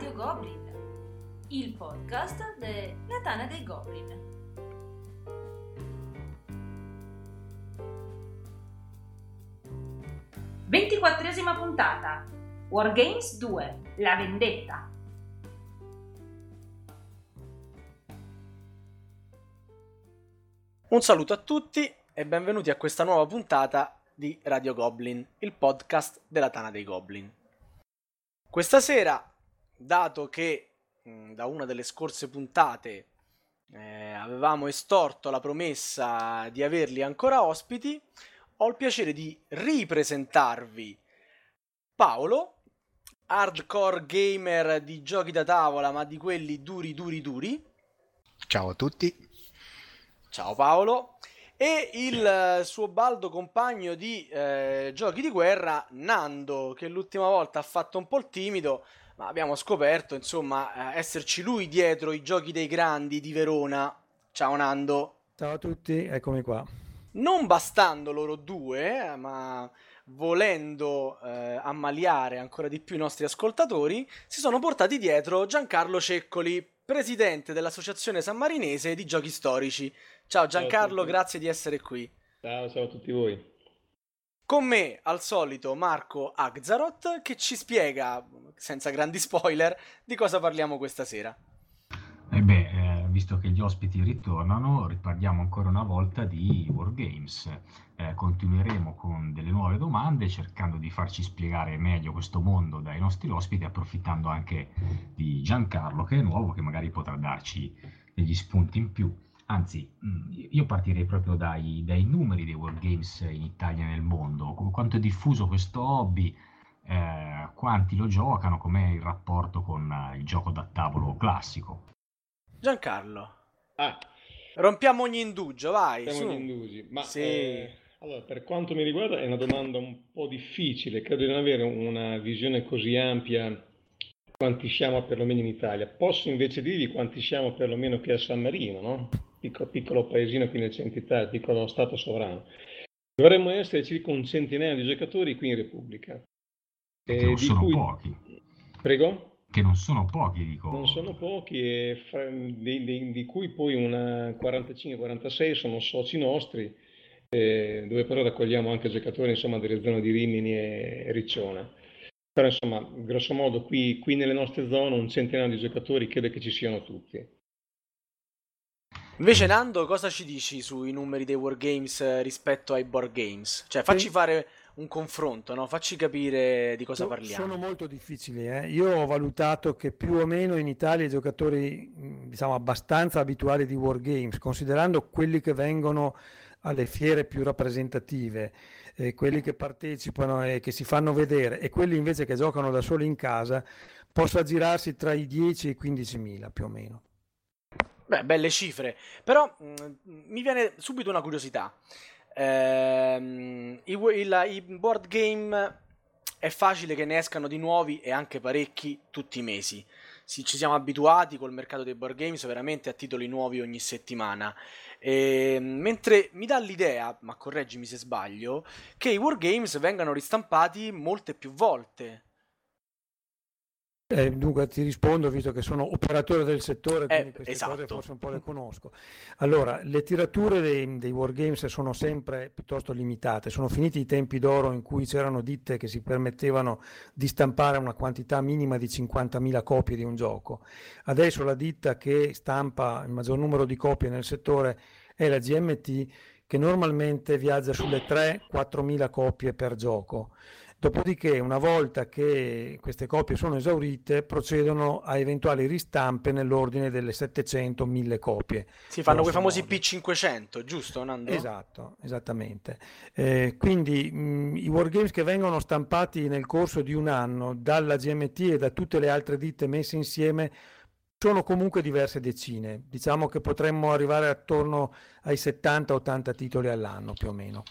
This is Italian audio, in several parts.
Radio Goblin, il podcast della Tana dei Goblin. Ventiquattresima puntata. Wargames 2. La vendetta. Un saluto a tutti e benvenuti a questa nuova puntata di Radio Goblin, il podcast della Tana dei Goblin. Questa sera, dato che mh, da una delle scorse puntate eh, avevamo estorto la promessa di averli ancora ospiti, ho il piacere di ripresentarvi Paolo, hardcore gamer di giochi da tavola, ma di quelli duri duri duri. Ciao a tutti. Ciao Paolo. E il suo baldo compagno di eh, giochi di guerra, Nando, che l'ultima volta ha fatto un po' il timido, ma abbiamo scoperto, insomma, eh, esserci lui dietro i giochi dei grandi di Verona. Ciao Nando. Ciao a tutti, eccomi qua. Non bastando loro due, ma volendo eh, ammaliare ancora di più i nostri ascoltatori, si sono portati dietro Giancarlo Ceccoli, presidente dell'Associazione Sammarinese di Giochi Storici. Ciao Giancarlo, ciao grazie di essere qui. Ciao, ciao a tutti voi. Con me, al solito, Marco Agzarot, che ci spiega, senza grandi spoiler, di cosa parliamo questa sera. E beh, eh, visto che gli ospiti ritornano, riparliamo ancora una volta di Wargames. Eh, continueremo con delle nuove domande, cercando di farci spiegare meglio questo mondo dai nostri ospiti, approfittando anche di Giancarlo, che è nuovo, che magari potrà darci degli spunti in più. Anzi, io partirei proprio dai, dai numeri dei Wargames in Italia e nel mondo. Quanto è diffuso questo hobby, eh, quanti lo giocano, com'è il rapporto con il gioco da tavolo classico. Giancarlo. Ah. Rompiamo ogni indugio, vai. Rompiamo ogni indugi. Ma sì. eh, allora, per quanto mi riguarda è una domanda un po' difficile. Credo di non avere una visione così ampia quanti siamo perlomeno in Italia. Posso invece dirvi quanti siamo perlomeno qui a San Marino, no? Piccolo, piccolo paesino qui nel centro Italia, piccolo stato sovrano. Dovremmo essere circa un centinaio di giocatori qui in Repubblica. Eh, non sono cui... pochi. Prego? che non sono pochi, dico. Non sono pochi, e fra, di, di, di, cui poi una 45-46 sono soci nostri, eh, dove però raccogliamo anche giocatori insomma, delle zone di Rimini e Riccione. Però insomma, grosso modo, qui, qui nelle nostre zone un centinaio di giocatori credo che ci siano tutti. Invece Nando, cosa ci dici sui numeri dei Wargames rispetto ai board games? Cioè, facci fare un confronto, no? facci capire di cosa parliamo. Sono molto difficili. Eh? Io ho valutato che più o meno in Italia i giocatori, diciamo, abbastanza abituali di wargames, considerando quelli che vengono alle fiere più rappresentative, eh, quelli che partecipano e che si fanno vedere, e quelli invece che giocano da soli in casa, posso aggirarsi tra i 10 e i 15 mila più o meno. Beh, belle cifre, però mh, mi viene subito una curiosità. Ehm, i, il, I board game è facile che ne escano di nuovi e anche parecchi tutti i mesi. Sì, ci siamo abituati col mercato dei board games veramente a titoli nuovi ogni settimana. E, ehm, mentre mi dà l'idea, ma correggimi se sbaglio, che i wargames vengano ristampati molte più volte. Eh, dunque ti rispondo visto che sono operatore del settore, quindi eh, queste esatto. cose forse un po' le conosco. Allora, le tirature dei, dei wargames sono sempre piuttosto limitate, sono finiti i tempi d'oro in cui c'erano ditte che si permettevano di stampare una quantità minima di 50.000 copie di un gioco. Adesso la ditta che stampa il maggior numero di copie nel settore è la GMT che normalmente viaggia sulle 3-4.000 copie per gioco. Dopodiché, una volta che queste copie sono esaurite, procedono a eventuali ristampe nell'ordine delle 700-1000 copie. Si fanno quei famosi modo. P500, giusto Nando? Esatto, esattamente. Eh, quindi mh, i wargames che vengono stampati nel corso di un anno dalla GMT e da tutte le altre ditte messe insieme sono comunque diverse decine. Diciamo che potremmo arrivare attorno ai 70-80 titoli all'anno più o meno.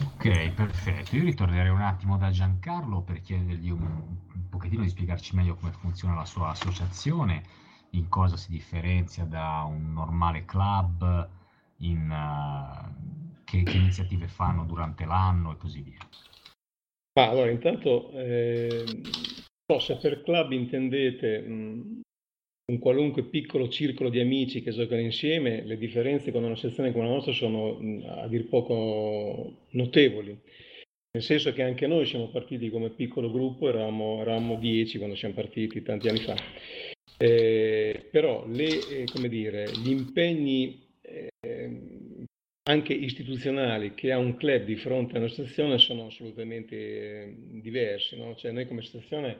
Ok, perfetto. Io ritornerei un attimo da Giancarlo per chiedergli un, un pochettino di spiegarci meglio come funziona la sua associazione, in cosa si differenzia da un normale club, in uh, che, che, iniziative fanno durante l'anno e così via. Ma allora, intanto eh, So, se per club intendete mh, un qualunque piccolo circolo di amici che giocano insieme, le differenze con una sezione come la nostra sono a dir poco notevoli. Nel senso che anche noi siamo partiti come piccolo gruppo, eravamo, eravamo dieci quando siamo partiti tanti anni fa. Eh, però le, eh, dire, gli impegni eh, anche istituzionali che ha un club di fronte a una stazione sono assolutamente eh, diversi. No? Cioè noi come stazione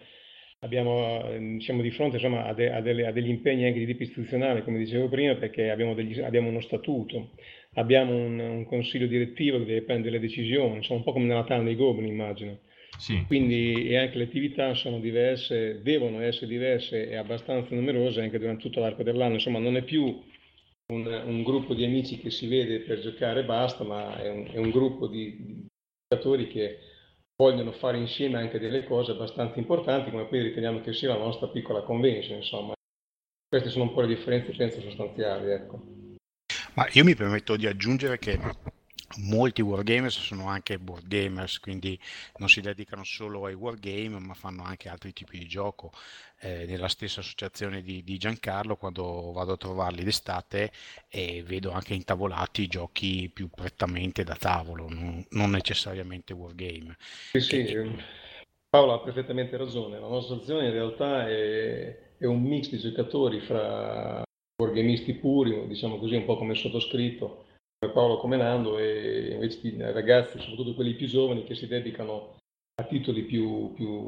abbiamo, ehm, siamo di fronte insomma, a, de, a, delle, a, degli impegni anche di tipo istituzionale, come dicevo prima, perché abbiamo, degli, abbiamo uno statuto, abbiamo un, un, consiglio direttivo che deve prendere le decisioni, insomma un po' come nella Tana dei Goblin immagino. Sì. Quindi e anche le attività sono diverse, devono essere diverse e abbastanza numerose anche durante tutto l'arco dell'anno, insomma non è più un, un gruppo di amici che si vede per giocare e basta, ma è un, è un gruppo di, di giocatori che vogliono fare insieme anche delle cose abbastanza importanti, come poi riteniamo che sia la nostra piccola convention, insomma. Queste sono un po' le differenze, penso, sostanziali, ecco. Ma io mi permetto di aggiungere che molti wargamers sono anche board gamers, quindi non si dedicano solo ai wargame, ma fanno anche altri tipi di gioco. Eh, nella stessa associazione di, di, Giancarlo, quando vado a trovarli d'estate, eh, vedo anche intavolati giochi più prettamente da tavolo, non, non necessariamente wargame. Sì, sì, e... Paolo ha perfettamente ragione. La nostra azione in realtà è, è un mix di giocatori fra wargamisti puri, diciamo così, un po' come sottoscritto Paolo come Nando e invece di ragazzi, soprattutto quelli più giovani, che si dedicano a titoli più, più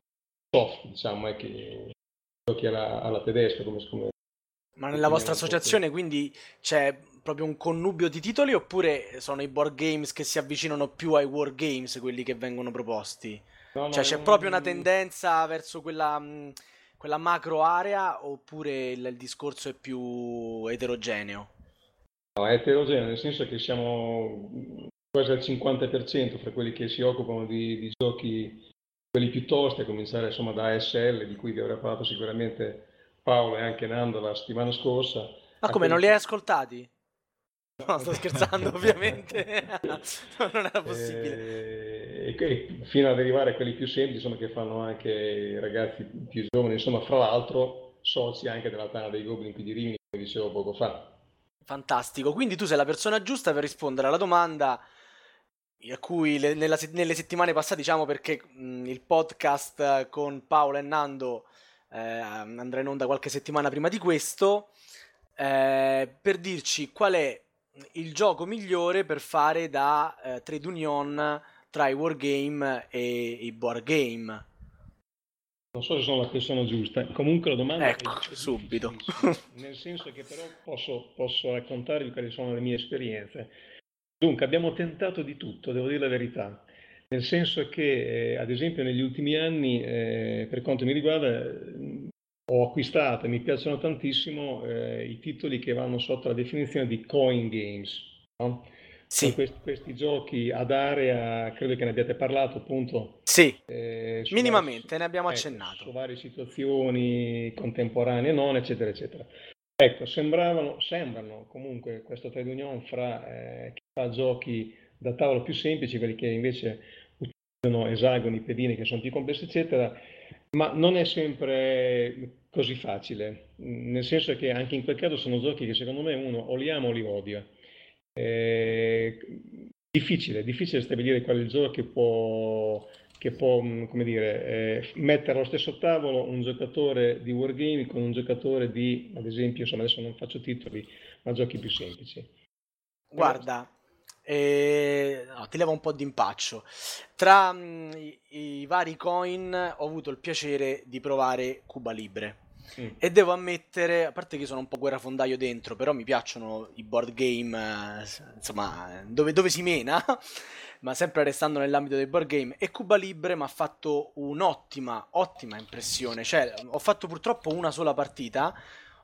soft, diciamo, e che giochi alla, alla tedesca. Come, come Ma nella vostra associazione quindi c'è proprio un connubio di titoli oppure sono i board games che si avvicinano più ai war games quelli che vengono proposti? No, no, cioè c'è no, proprio una tendenza verso quella, quella macro area oppure il, il discorso è più eterogeneo? No, è eterogeneo, nel senso che siamo quasi al 50% fra quelli che si occupano di, di giochi, quelli più tosti, a cominciare insomma da ASL, di cui vi avrà parlato sicuramente Paolo e anche Nando la settimana scorsa. Ma come, non li hai ascoltati? No, sto scherzando, ovviamente. non era possibile. E, e, fino ad arrivare a quelli più semplici, insomma, che fanno anche i ragazzi più giovani, insomma, fra l'altro, soci anche della Tana dei Goblin qui di Rimini, come dicevo poco fa. Fantastico, quindi tu sei la persona giusta per rispondere alla domanda a cui le, nella, nelle settimane passate, diciamo perché mh, il podcast con Paolo e Nando eh, andrà in onda qualche settimana prima di questo, eh, per dirci qual è il gioco migliore per fare da eh, trade union tra i wargame e i board game. Non so se sono la persona giusta, comunque la domanda ecco, è subito. nel senso che però posso, posso raccontarvi quali sono le mie esperienze. Dunque, abbiamo tentato di tutto, devo dire la verità, nel senso che, eh, ad esempio, negli ultimi anni, eh, per quanto mi riguarda, ho acquistato e mi piacciono tantissimo eh, i titoli che vanno sotto la definizione di coin games. No? Sì. Questi, questi, giochi ad area, credo che ne abbiate parlato appunto. Sì, eh, minimamente vari, ne abbiamo ecco, accennato. Su varie situazioni contemporanee, non, eccetera, eccetera. Ecco, sembravano, sembrano comunque questo trade union fra eh, chi fa giochi da tavolo più semplici, quelli che invece utilizzano esagoni, pedine che sono più complessi, eccetera, ma non è sempre così facile, nel senso che anche in quel caso sono giochi che secondo me uno o li ama o li odia eh, difficile, difficile stabilire qual è il gioco che può, che può mm, dire, eh, mettere allo stesso tavolo un giocatore di wargame con un giocatore di, ad esempio, insomma adesso non faccio titoli, ma giochi più semplici. Guarda, eh, no, ti levo un po' di impaccio. Tra mh, mm, i, i, vari coin ho avuto il piacere di provare Cuba Libre. E devo ammettere, a parte che sono un po' guerrafondaio dentro, però mi piacciono i board game, eh, insomma, dove, dove si mena, ma sempre restando nell'ambito dei board game. E Cuba Libre mi ha fatto un'ottima, ottima impressione. Cioè, ho fatto purtroppo una sola partita,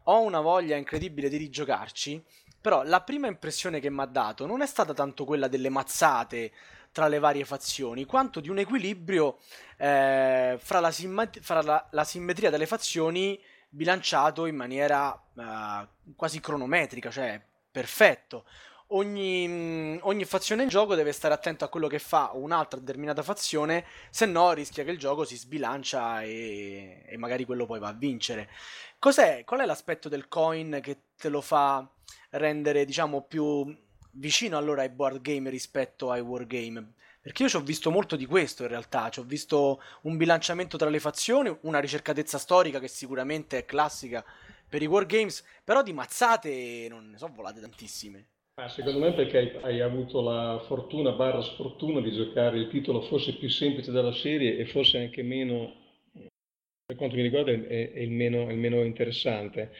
ho una voglia incredibile di rigiocarci, però la prima impressione che mi ha dato non è stata tanto quella delle mazzate tra le varie fazioni, quanto di un equilibrio eh, fra, la, simmet- fra la, la, simmetria delle fazioni bilanciato in maniera uh, quasi cronometrica, cioè perfetto. ogni, ogni, fazione in gioco deve stare attento a quello che fa un'altra determinata fazione, se no rischia che il gioco si sbilancia e, e magari quello poi va a vincere. Cos'è, qual è l'aspetto del coin che te lo fa rendere, diciamo, più vicino allora ai board game rispetto ai wargame? Perché io ci ho visto molto di questo in realtà, ci ho visto un bilanciamento tra le fazioni, una ricercatezza storica che sicuramente è classica per i wargames, però di mazzate non ne so volate tantissime. Ah, secondo me perché hai, hai, avuto la fortuna barra sfortuna di giocare il titolo forse più semplice della serie e forse anche meno, per quanto mi riguarda, è, è, il, meno, è il, meno, interessante.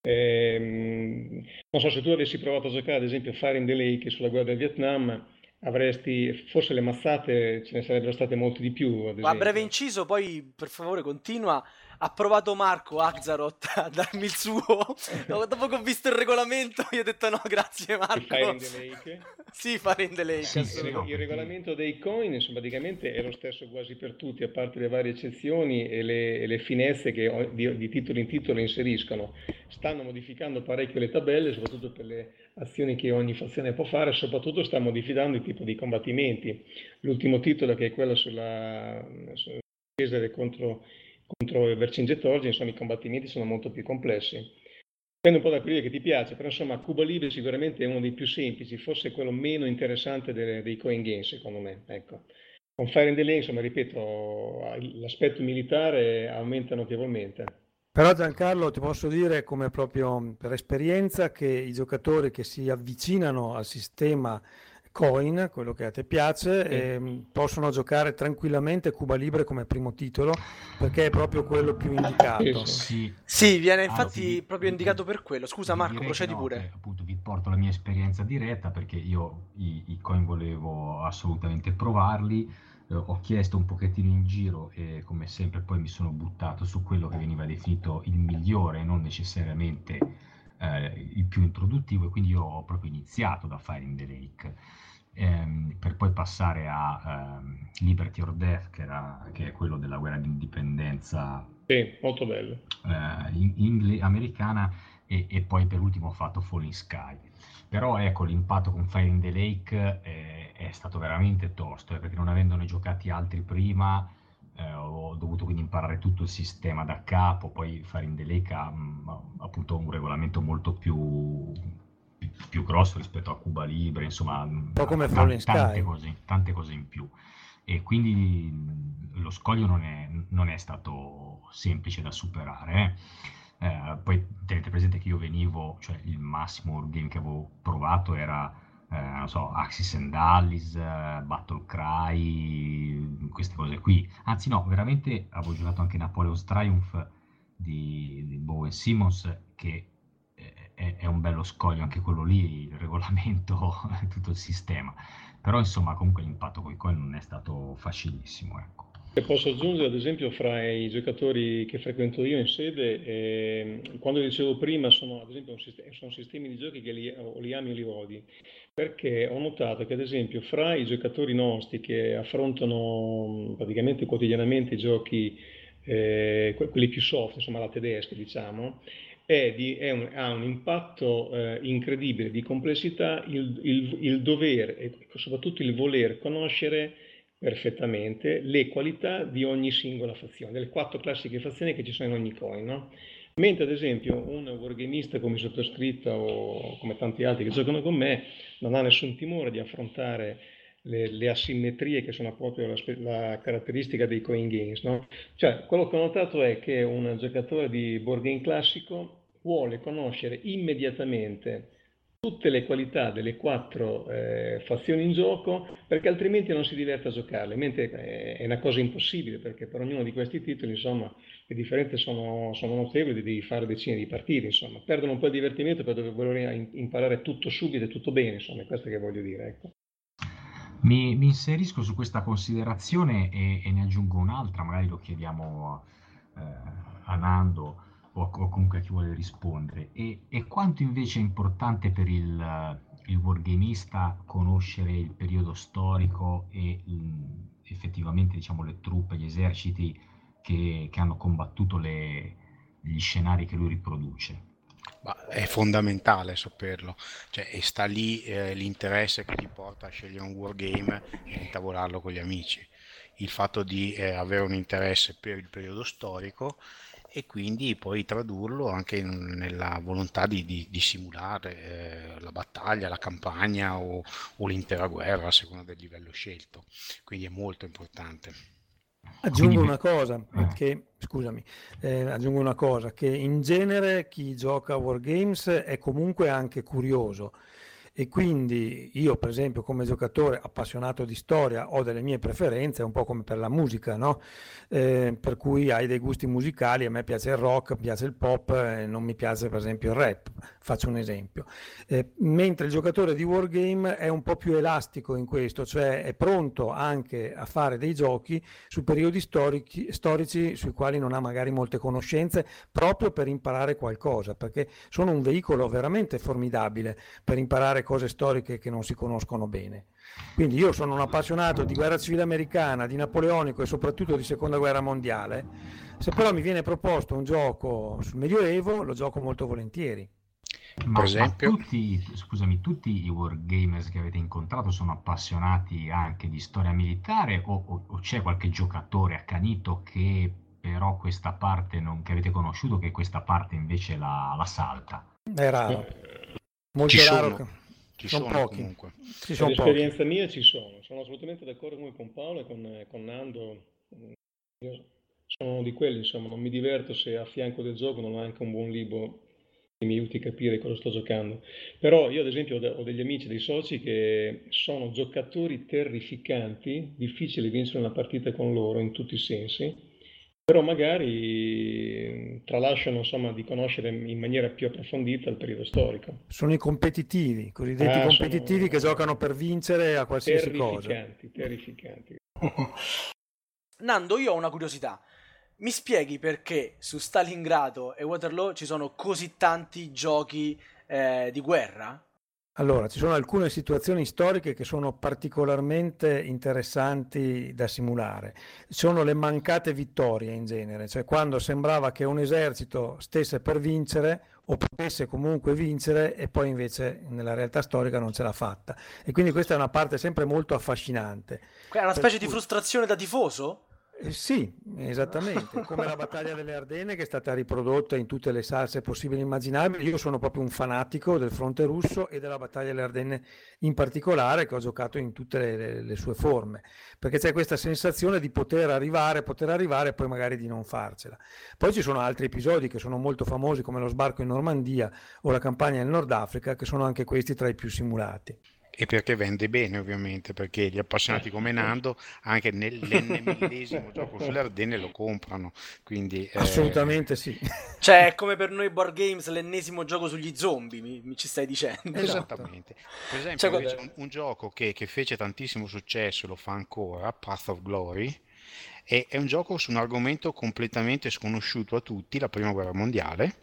Ehm, non so se tu avessi provato a giocare ad esempio Fire in the Lake sulla guerra del Vietnam, avresti, forse le mazzate ce ne sarebbero state molte di più. A breve inciso, poi per favore continua ha provato Marco Axaroth a darmi il suo. Dopo che ho visto il regolamento, io ho detto no, grazie Marco. Fire in the Lake? sì, Fire in the Lake. Sì, sì, il, il regolamento dei coin, insomma, praticamente è lo stesso quasi per tutti, a parte le varie eccezioni e le, e le finestre che di, di, titolo in titolo inseriscono. Stanno modificando parecchio le tabelle, soprattutto per le azioni che ogni fazione può fare, soprattutto sta modificando il tipo di combattimenti. L'ultimo titolo, che è quello sulla, sulla contro contro Vercingetorgi, insomma i combattimenti sono molto più complessi. Dipende un po' dal periodo che ti piace, però insomma Cuba Libre sicuramente è uno dei più semplici, forse quello meno interessante dei, dei coin game secondo me. Ecco. Con Fire the Lane, insomma, ripeto, l'aspetto militare aumenta notevolmente. Però Giancarlo ti posso dire come proprio per esperienza che i giocatori che si avvicinano al sistema Coin, quello che a te piace, sì. e possono giocare tranquillamente Cuba Libre come primo titolo perché è proprio quello più indicato. Sì, sì viene infatti allora, vi, proprio indicato per quello. Scusa Marco, procedi no, pure. Appunto vi porto la mia esperienza diretta perché io i, i coin volevo assolutamente provarli. Eh, ho chiesto un pochettino in giro e come sempre poi mi sono buttato su quello che veniva definito il migliore, non necessariamente eh, il più introduttivo e quindi io ho proprio iniziato da Fire in the Lake ehm, per poi passare a ehm, Liberty or Death, che, era, che, è quello della guerra d'indipendenza sì, molto bello. Eh, in, in, americana, e, e, poi per ultimo ho fatto Falling Sky. Però ecco, l'impatto con Fire in the Lake eh, è stato veramente tosto, eh, perché non avendone giocati altri prima, eh, ho dovuto quindi imparare tutto il sistema da capo, poi Fire in ha mh, appunto un regolamento molto più più grosso rispetto a Cuba Libre, insomma, un po' come t- tante, cose, tante cose in più. E quindi lo scoglio non è, non è stato semplice da superare. Eh. Eh, poi tenete presente che io venivo, cioè il massimo game che avevo provato era, eh, non so, Axis and Alice, Battle Cry, queste cose qui. Anzi no, veramente avevo giocato anche Napoleon's Triumph di, di Bowen Simmons che è, è, un bello scoglio anche quello lì, il regolamento, tutto il sistema. Però insomma comunque l'impatto con i coin non è stato facilissimo. Ecco. Posso aggiungere ad esempio fra i giocatori che frequento io in sede, eh, quando dicevo prima sono ad esempio sistema, sono sistemi di giochi che li, o li ami o li odi, perché ho notato che ad esempio fra i giocatori nostri che affrontano praticamente quotidianamente i giochi, eh, quelli più soft, insomma la tedesca diciamo, è di, è un, ha un impatto eh, incredibile di complessità il, il, il dovere e soprattutto il voler conoscere perfettamente le qualità di ogni singola fazione, delle quattro classiche fazioni che ci sono in ogni coin. No? Mentre ad esempio un wargamista come sottoscritto o come tanti altri che giocano con me non ha nessun timore di affrontare le, le asimmetrie che sono proprio la, la caratteristica dei coin games. No? Cioè, quello che ho notato è che un giocatore di board game classico vuole conoscere immediatamente tutte le qualità delle quattro eh, fazioni in gioco perché altrimenti non si diverte a giocarle, mentre eh, è una cosa impossibile perché per ognuno di questi titoli insomma le differenze sono, sono notevoli, devi fare decine di partite, insomma, perdono un po' di divertimento per voler imparare tutto subito e tutto bene, insomma, è questo che voglio dire. Ecco. Mi, mi, inserisco su questa considerazione e, e, ne aggiungo un'altra, magari lo chiediamo eh, a Nando o, o comunque a chi vuole rispondere. E, e quanto invece è importante per il, il wargamista conoscere il periodo storico e mh, effettivamente diciamo, le truppe, gli eserciti che, che hanno combattuto le, gli scenari che lui riproduce? è fondamentale saperlo, cioè, e sta lì eh, l'interesse che ti porta a scegliere un wargame e intavolarlo con gli amici. Il fatto di eh, avere un interesse per il periodo storico e quindi poi tradurlo anche nella volontà di, di, di simulare eh, la battaglia, la campagna o, o l'intera guerra a seconda del livello scelto. Quindi è molto importante. Aggiungo una cosa, che, scusami, eh, aggiungo una cosa, che in genere chi gioca a Wargames è comunque anche curioso e quindi io per esempio come giocatore appassionato di storia ho delle mie preferenze, un po' come per la musica, no? eh, per cui hai dei gusti musicali, a me piace il rock, piace il pop, eh, non mi piace per esempio il rap, faccio un esempio. Eh, mentre il giocatore di Wargame è un po' più elastico in questo, cioè è pronto anche a fare dei giochi su periodi storici, storici sui quali non ha magari molte conoscenze, proprio per imparare qualcosa, perché sono un veicolo veramente formidabile per imparare cose storiche che non si conoscono bene. Quindi io sono un appassionato di guerra civile americana, di napoleonico e soprattutto di seconda guerra mondiale. Se però mi viene proposto un gioco sul Medioevo, lo gioco molto volentieri. Ma, esempio... ma tutti, scusami, tutti i wargamers che avete incontrato sono appassionati anche di storia militare o, o, o c'è qualche giocatore accanito che però questa parte non, che avete conosciuto, che questa parte invece la, la salta? È raro. Molto Ci raro. sono. Ci sono sono pochi. comunque. Ci sono Per pochi. mia ci sono, sono assolutamente d'accordo come con Paolo e con, con Nando. Io sono di quelli, insomma, non mi diverto se a fianco del gioco non ho anche un buon libro che mi aiuti a capire cosa sto giocando. Però io ad esempio ho degli amici, dei soci che sono giocatori terrificanti, difficile vincere una partita con loro in tutti i sensi, però magari tralasciano insomma di conoscere in maniera più approfondita il periodo storico. Sono i competitivi, i cosiddetti Ah, competitivi che giocano per vincere a qualsiasi cosa. Terrificanti, terrificanti. Nando, io ho una curiosità. Mi spieghi perché su Stalingrado e Waterloo ci sono così tanti giochi eh, di guerra? Allora, ci sono alcune situazioni storiche che sono particolarmente interessanti da simulare. Sono le mancate vittorie in genere, cioè quando sembrava che un esercito stesse per vincere o potesse comunque vincere e poi invece nella realtà storica non ce l'ha fatta. E quindi questa è una parte sempre molto affascinante. È una specie di cui- frustrazione da tifoso? Eh, sì, esattamente, come la battaglia delle Ardenne che è stata riprodotta in tutte le salse possibili e immaginabili. Io sono proprio un fanatico del fronte russo e della battaglia delle Ardenne in particolare, che ho giocato in tutte le, le- le sue forme, perché c'è questa sensazione di poter arrivare, poter arrivare e poi magari di non farcela. Poi ci sono altri episodi che sono molto famosi, come lo sbarco in Normandia o la campagna nel Nord Africa, che sono anche questi tra i più simulati. E perché vende bene, ovviamente, perché gli appassionati come Nando anche nell'ennesimo gioco sulle Ardenne lo comprano. Quindi, eh, Assolutamente sì. Cioè, è come per noi board games l'ennesimo gioco sugli zombie, mi, mi ci stai dicendo. Esatto. Esattamente. Per esempio, Cioè, un, un gioco che, che fece tantissimo successo e lo fa ancora, Path of Glory, è, è un gioco su un argomento completamente sconosciuto a tutti, la Prima Guerra Mondiale,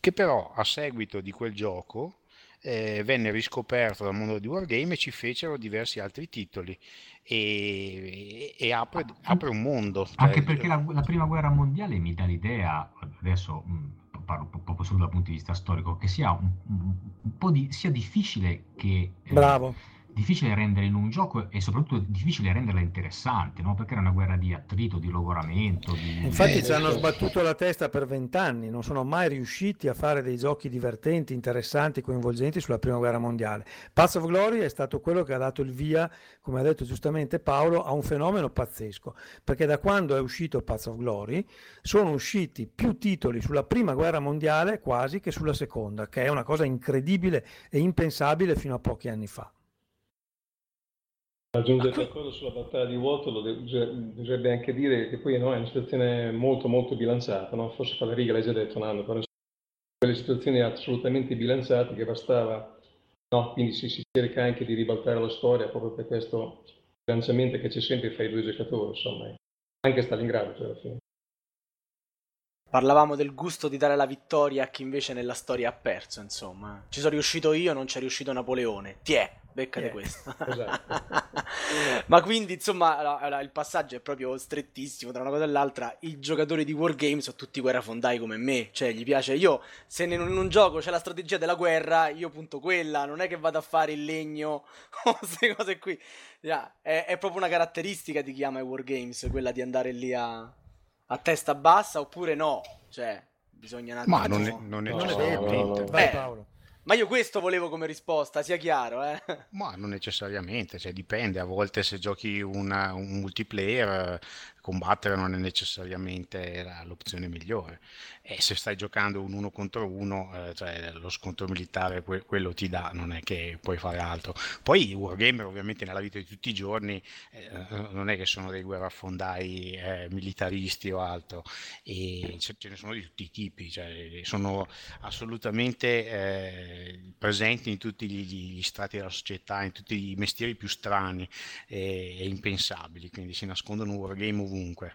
che però a seguito di quel gioco eh, venne riscoperto dal mondo di Wargame e ci fecero diversi altri titoli e, e apre, apre un mondo. Cioè, Anche perché la, la prima guerra mondiale mi dà l'idea, adesso mh, parlo proprio solo dal punto di vista storico, che sia un, un- po' di, sia difficile che... eh, Bravo. Difficile rendere in un gioco e soprattutto difficile renderla interessante, no? Perché era una guerra di attrito, di logoramento, di... Infatti Eh, ci hanno sbattuto la testa per vent'anni, non sono mai riusciti a fare dei giochi divertenti, interessanti, coinvolgenti sulla prima guerra mondiale. Path of Glory è stato quello che ha dato il via, come ha detto giustamente Paolo, a un fenomeno pazzesco, perché da quando è uscito Path of Glory sono usciti più titoli sulla prima guerra mondiale quasi che sulla seconda, che è una cosa incredibile e impensabile fino a pochi anni fa. Aggiungere qualcosa sulla battaglia di Waterloo, bisognerebbe anche dire che poi no, è una situazione molto molto bilanciata, no? forse riga, l'hai già detto Nando, però quelle situazioni assolutamente bilanciate che bastava, no? quindi si, si cerca anche di ribaltare la storia proprio per questo bilanciamento che c'è sempre fra i due giocatori, insomma, anche Stalingrado cioè, alla fine. Parlavamo del gusto di dare la vittoria a chi invece nella storia ha perso, insomma. Ci sono riuscito io, non c'è riuscito Napoleone. Tiè, beccate yeah. questo. Esatto. Ma quindi, insomma, il passaggio è proprio strettissimo tra una cosa e l'altra. I giocatori di Wargame sono tutti guerrafondai come me, cioè gli piace. Io, se in un gioco c'è la strategia della guerra, io punto quella, non è che vado a fare il legno o queste cose qui. Yeah, è, è, proprio una caratteristica di chi ama i Wargames, quella di andare lì a a testa bassa oppure no? Cioè, bisogna un attimo... Ma non è, non è, no, Vai, Paolo. Ma io questo volevo come risposta, sia chiaro, eh? Ma non necessariamente, cioè dipende, a volte se giochi una, un multiplayer combattere non è necessariamente l'opzione migliore. E se stai giocando un uno contro uno, eh, cioè lo scontro militare que- quello ti dà, non è che puoi fare altro. Poi i wargamer ovviamente nella vita di tutti i giorni eh, non è che sono dei guerrafondai eh, militaristi o altro, e ce, ce, ne sono di tutti i tipi, cioè, sono assolutamente eh, presenti in tutti gli, gli, strati della società, in tutti i mestieri più strani e, e impensabili, quindi si nascondono un wargame ovunque.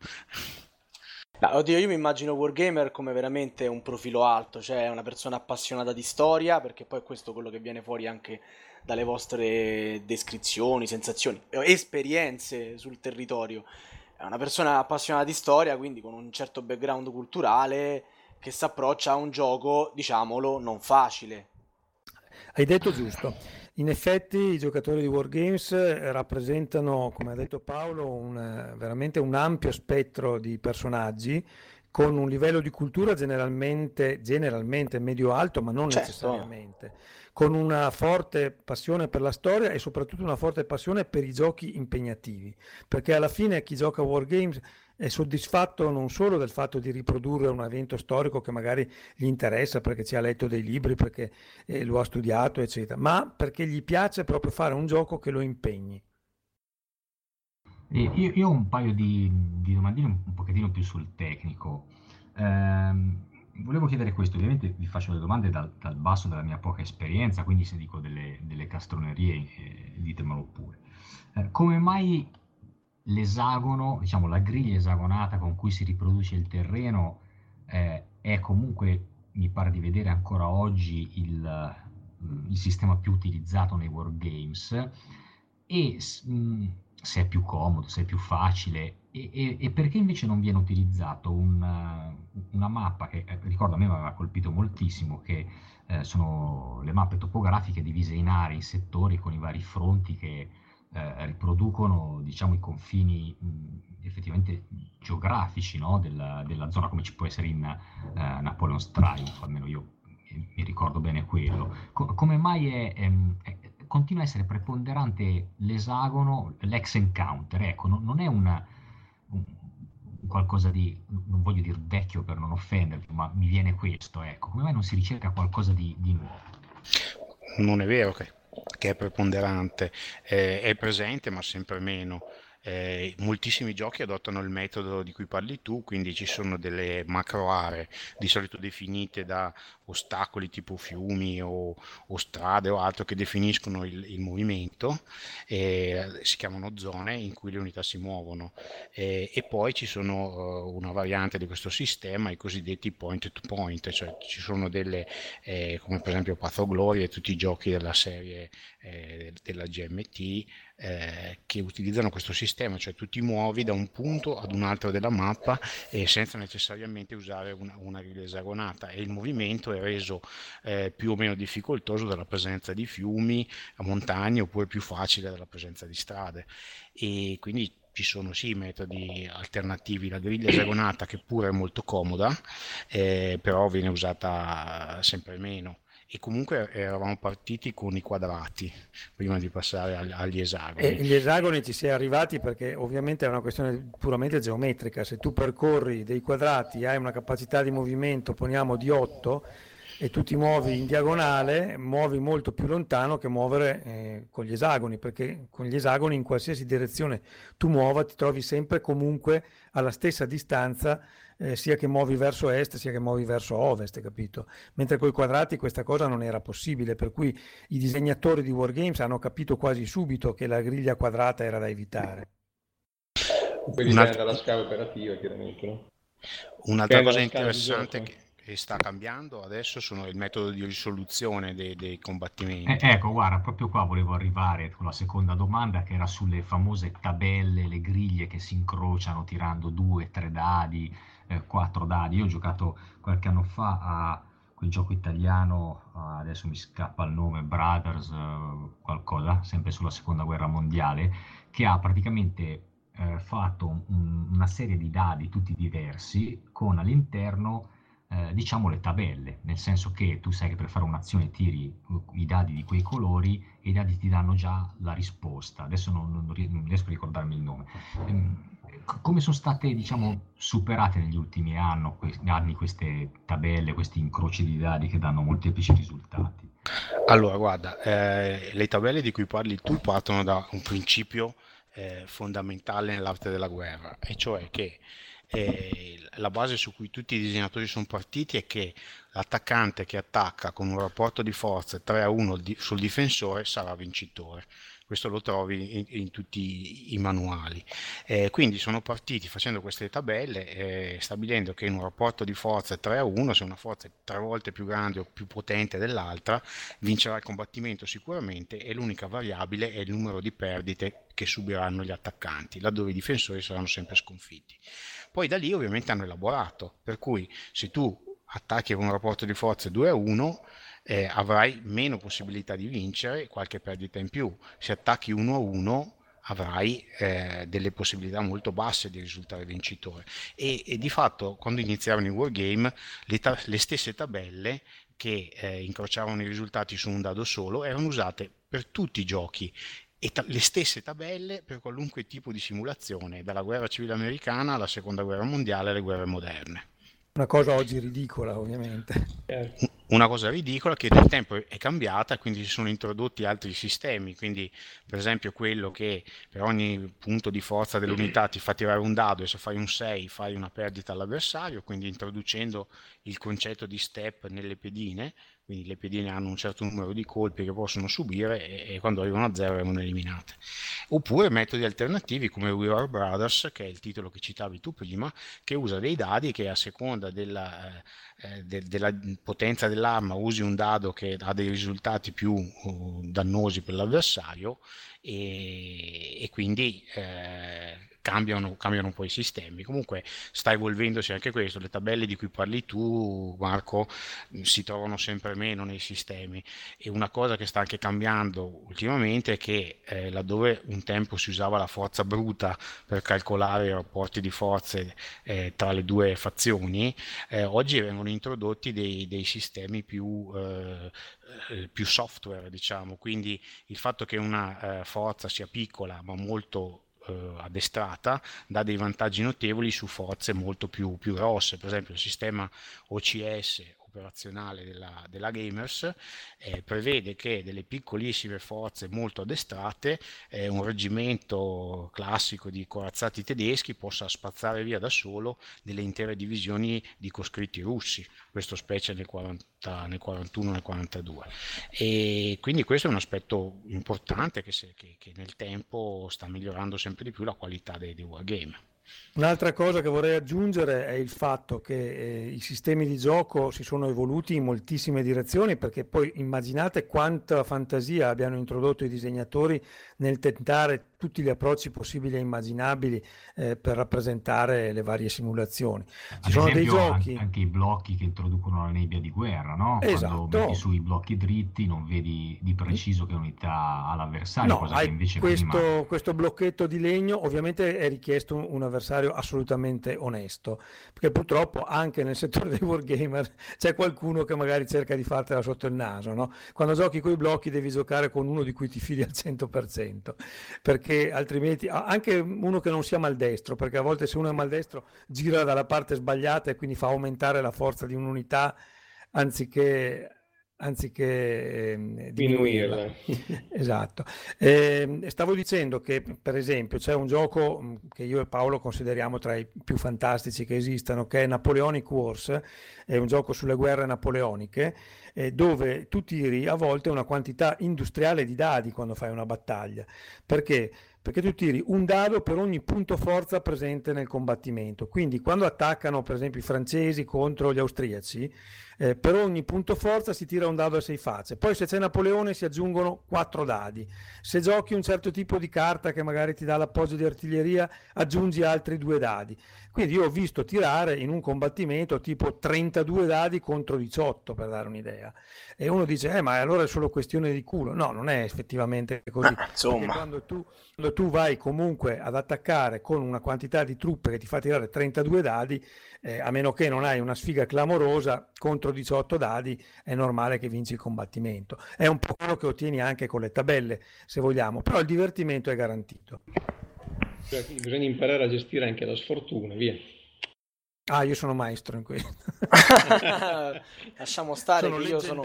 Beh, oddio, io mi immagino Wargamer come veramente un profilo alto, cioè una persona appassionata di storia, perché poi è questo quello che viene fuori anche dalle vostre descrizioni, sensazioni, esperienze sul territorio. È una persona appassionata di storia, quindi con un certo background culturale che si approccia a un gioco, diciamolo, non facile. Hai detto giusto. In effetti i giocatori di Wargames eh, rappresentano, come ha detto Paolo, un, eh, veramente un ampio spettro di personaggi con un livello di cultura generalmente, generalmente medio-alto, ma non certo. necessariamente, con una forte passione per la storia e soprattutto una forte passione per i giochi impegnativi, perché alla fine chi gioca a Wargames è soddisfatto non solo del fatto di riprodurre un evento storico che magari gli interessa perché ci ha letto dei libri, perché eh, lo ha studiato, eccetera, ma perché gli piace proprio fare un gioco che lo impegni. Io, io, ho un paio di, di domandine un, pochettino più sul tecnico. Eh, volevo chiedere questo, ovviamente vi faccio le domande dal, dal, basso della mia poca esperienza, quindi se dico delle, delle castronerie eh, ditemelo pure. Eh, come mai l'esagono, diciamo la griglia esagonata con cui si riproduce il terreno eh, è comunque, mi pare di vedere ancora oggi, il, il sistema più utilizzato nei wargames e mm, se è più comodo, se è più facile e, e, e perché invece non viene utilizzato un, una mappa che eh, ricordo a me mi aveva colpito moltissimo che eh, sono le mappe topografiche divise in aree, in settori con i vari fronti che eh, riproducono diciamo, i confini mh, effettivamente geografici no? della, della, zona come ci può essere in eh, Napoleon Strike, almeno io mi ricordo bene quello. Co- come mai è, è, è, continua a essere preponderante l'esagono, l'ex encounter? Ecco, non, non è una, un, qualcosa di, non voglio dire vecchio per non offendervi, ma mi viene questo, ecco, come mai non si ricerca qualcosa di, di nuovo? Non è vero che che è preponderante, eh, è presente ma sempre meno. Eh, moltissimi giochi adottano il metodo di cui parli tu, quindi ci sono delle macro aree, di solito definite da ostacoli tipo fiumi o, o strade o altro che definiscono il, il movimento, eh, si chiamano zone in cui le unità si muovono. Eh, e poi ci sono uh, una variante di questo sistema, i cosiddetti point to point, cioè ci sono delle, eh, come per esempio Path of Glory e tutti i giochi della serie eh, della GMT, eh, che utilizzano questo sistema, cioè tu ti muovi da un punto ad un altro della mappa e senza necessariamente usare una, una griglia esagonata. E il movimento è reso eh, più o meno difficoltoso dalla presenza di fiumi, montagne oppure più facile dalla presenza di strade. E quindi ci sono sì metodi alternativi, la griglia esagonata che pure è molto comoda, eh, però viene usata sempre meno e comunque eravamo partiti con i quadrati prima di passare agli esagoni. E gli esagoni ci si arrivati perché ovviamente è una questione puramente geometrica, se tu percorri dei quadrati hai una capacità di movimento, poniamo di 8, e tu ti muovi in diagonale, muovi molto più lontano che muovere eh, con gli esagoni, perché con gli esagoni in qualsiasi direzione tu muova ti trovi sempre comunque alla stessa distanza eh, sia che muovi verso est sia che muovi verso ovest, capito? Mentre con i quadrati questa cosa non era possibile, per cui i disegnatori di Wargames hanno capito quasi subito che la griglia quadrata era da evitare. Poi dipende dalla scala operativa, chiaramente, no? Un'altra cosa interessante che, che, sta cambiando adesso sono il metodo di risoluzione dei, dei combattimenti. Eh, ecco, guarda, proprio qua volevo arrivare con la seconda domanda che era sulle famose tabelle, le griglie che si incrociano tirando due, tre dadi, eh, dadi. Io ho giocato qualche anno fa a quel gioco italiano, adesso mi scappa il nome, Brothers uh, qualcosa, sempre sulla seconda guerra mondiale, che ha praticamente uh, fatto un, una serie di dadi tutti diversi con all'interno eh, diciamo le tabelle, nel senso che tu sai che per fare un'azione tiri i dadi di quei colori e i dadi ti danno già la risposta. Adesso non, non, non riesco a ricordarmi il nome. Ehm, come sono state diciamo, superate negli ultimi anni, anni queste tabelle, questi incroci di dadi che danno molteplici risultati? Allora, guarda, eh, le tabelle di cui parli tu partono da un principio eh, fondamentale nell'arte della guerra, e cioè che eh, la base su cui tutti i disegnatori sono partiti è che l'attaccante che attacca con un rapporto di forze 3 a 1 sul difensore sarà vincitore questo lo trovi in, in tutti i manuali. Eh, quindi sono partiti facendo queste tabelle, eh, stabilendo che in un rapporto di forze 3 a 1, se una forza è tre volte più grande o più potente dell'altra, vincerà il combattimento sicuramente e l'unica variabile è il numero di perdite che subiranno gli attaccanti, laddove i difensori saranno sempre sconfitti. Poi da lì ovviamente hanno elaborato, per cui se tu attacchi con un rapporto di forze 2 a 1, eh, avrai meno possibilità di vincere, qualche perdita in più. Se attacchi 1 a 1 avrai eh, delle possibilità molto basse di risultare vincitore. E, e di fatto quando iniziavano i wargame le, ta- le stesse tabelle che eh, incrociavano i risultati su un dado solo erano usate per tutti i giochi e ta- le stesse tabelle per qualunque tipo di simulazione, dalla guerra civile americana alla seconda guerra mondiale alle guerre moderne. Una cosa oggi ridicola, ovviamente. Certo. Una cosa ridicola che nel tempo è cambiata, quindi si sono introdotti altri sistemi, quindi per esempio quello che per ogni punto di forza dell'unità ti fa tirare un dado e se fai un 6 fai una perdita all'avversario, quindi introducendo il concetto di step nelle pedine, quindi le pedine hanno un certo numero di colpi che possono subire e, e quando arrivano a zero vengono eliminate. Oppure metodi alternativi come We Are Brothers, che è il titolo che citavi tu prima, che usa dei dadi che a seconda della, eh, de, della potenza dell'arma usi un dado che ha dei risultati più uh, dannosi per l'avversario e, e quindi eh, cambiano, cambiano un po' i sistemi. Comunque sta evolvendosi anche questo, le tabelle di cui parli tu, Marco, si trovano sempre meno nei sistemi e una cosa che sta anche cambiando ultimamente è che eh, laddove un tempo si usava la forza bruta per calcolare i rapporti di forze eh, tra le due fazioni, eh, oggi vengono introdotti dei, dei sistemi più eh, eh, più software, diciamo, quindi il fatto che una eh, forza sia piccola ma molto eh, addestrata dà dei vantaggi notevoli su forze molto più, più grosse, per esempio il sistema OCS operazionale della, della Gamers eh, prevede che delle piccolissime forze molto addestrate eh, un reggimento classico di corazzati tedeschi possa spazzare via da solo delle intere divisioni di coscritti russi, questo specie nel, 40, nel 41 nel 42 e quindi questo è un aspetto importante che, se, che, che nel tempo sta migliorando sempre di più la qualità dei, dei wargame. Un'altra cosa che vorrei aggiungere è il fatto che eh, i sistemi di gioco si sono evoluti in moltissime direzioni perché poi immaginate quanta fantasia abbiano introdotto i disegnatori nel tentare tutti gli approcci possibili e immaginabili eh, per rappresentare le varie simulazioni. Ci sono dei giochi... Anche, i blocchi che introducono la nebbia di guerra, no? Esatto. Quando metti sui blocchi dritti non vedi di preciso che unità ha l'avversario, no, cosa che invece questo, prima... questo blocchetto di legno ovviamente è richiesto un, un avversario assolutamente onesto, perché purtroppo anche nel settore dei wargamer c'è qualcuno che magari cerca di fartela sotto il naso, no? Quando giochi con i blocchi devi giocare con uno di cui ti fidi al 100%, perché perché altrimenti anche uno che non sia maldestro, perché a volte se uno è maldestro gira dalla parte sbagliata e quindi fa aumentare la forza di un'unità anziché anziché eh, diminuirla. esatto. Eh, stavo dicendo che, per esempio, c'è un gioco che io e Paolo consideriamo tra i più fantastici che esistano, che è Napoleonic Wars, è un gioco sulle guerre napoleoniche, eh, dove tu tiri a volte una quantità industriale di dadi quando fai una battaglia. Perché? perché tu tiri un dado per ogni punto forza presente nel combattimento. Quindi quando attaccano per esempio i francesi contro gli austriaci, eh, per ogni punto forza si tira un dado a sei facce, poi se c'è Napoleone si aggiungono quattro dadi, se giochi un certo tipo di carta che magari ti dà l'appoggio di artiglieria aggiungi altri due dadi. Quindi io ho visto tirare in un combattimento tipo 32 dadi contro 18 per dare un'idea. E uno dice, eh, ma allora è solo questione di culo. No, non è effettivamente così. Ah, insomma. Quando tu, quando tu, vai comunque ad attaccare con una quantità di truppe che ti fa tirare 32 dadi, eh, a meno che non hai una sfiga clamorosa, contro 18 dadi è normale che vinci il combattimento. È un po' quello che ottieni anche con le tabelle, se vogliamo, però il divertimento è garantito. Cioè, bisogna imparare a gestire anche la sfortuna, via. Ah, io sono maestro in questo. Lasciamo stare sono che io sono...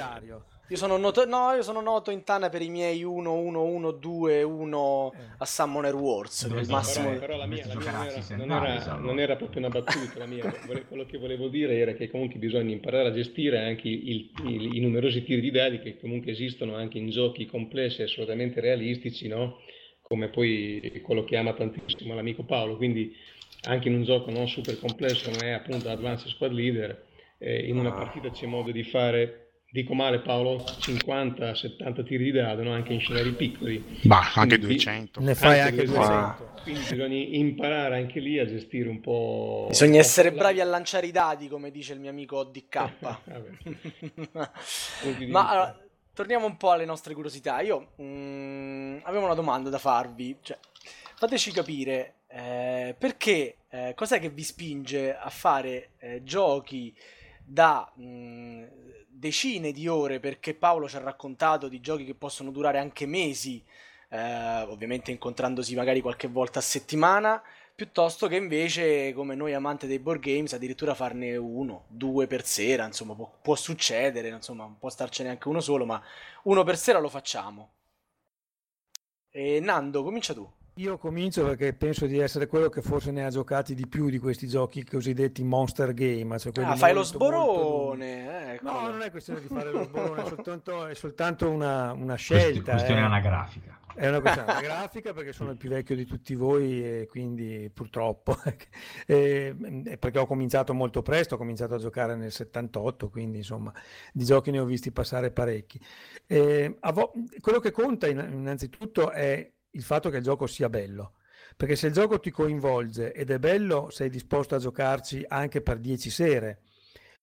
Io sono, noto, no, io sono noto in Tana per i miei 1, 1, 1, 2, 1 a Summoner Wars. No, massimo... però, però, la mia, la mia non, era, non, era, non, era, proprio una battuta. La mia. Quello che volevo dire era che comunque bisogna imparare a gestire anche il, il, i numerosi tiri di dadi che comunque esistono anche in giochi complessi e assolutamente realistici, no? come poi quello che ama tantissimo l'amico Paolo, quindi anche in un gioco non super complesso come è appunto Advanced Squad Leader, eh, in una ah. partita c'è modo di fare, dico male Paolo, 50-70 tiri di dado, no? anche in scenari piccoli. Ma anche 200. Ne fai anche, 200. 200. Quindi bisogna imparare anche lì a gestire un po'... Bisogna essere bravi a lanciare i dadi, come dice il mio amico DK. Ma allora, torniamo un po' alle nostre curiosità. Io mh, mm, avevo una domanda da farvi. Cioè, fateci capire eh, perché, eh, cos'è che vi spinge a fare eh, giochi da mh, mm, decine di ore? Perché Paolo ci ha raccontato di giochi che possono durare anche mesi, eh, ovviamente incontrandosi magari qualche volta a settimana piuttosto che invece come noi amanti dei board games addirittura farne uno, due per sera, insomma può, può succedere, insomma può starcene anche uno solo, ma uno per sera lo facciamo. E Nando, comincia tu. Io comincio perché penso di essere quello che forse ne ha giocati di più di questi giochi cosiddetti monster game. Cioè ah, fai lo sborone! Ecco. No, non è questione di fare lo sborone, è soltanto, è soltanto una, una scelta. È questione eh. anagrafica. È una questione anagrafica perché sono il più vecchio di tutti voi e quindi purtroppo, e, perché ho cominciato molto presto, ho cominciato a giocare nel 78, quindi insomma di giochi ne ho visti passare parecchi. E, vo- quello che conta innanzitutto è il fatto che il gioco sia bello. Perché se il gioco ti coinvolge ed è bello, sei disposto a giocarci anche per 10 sere,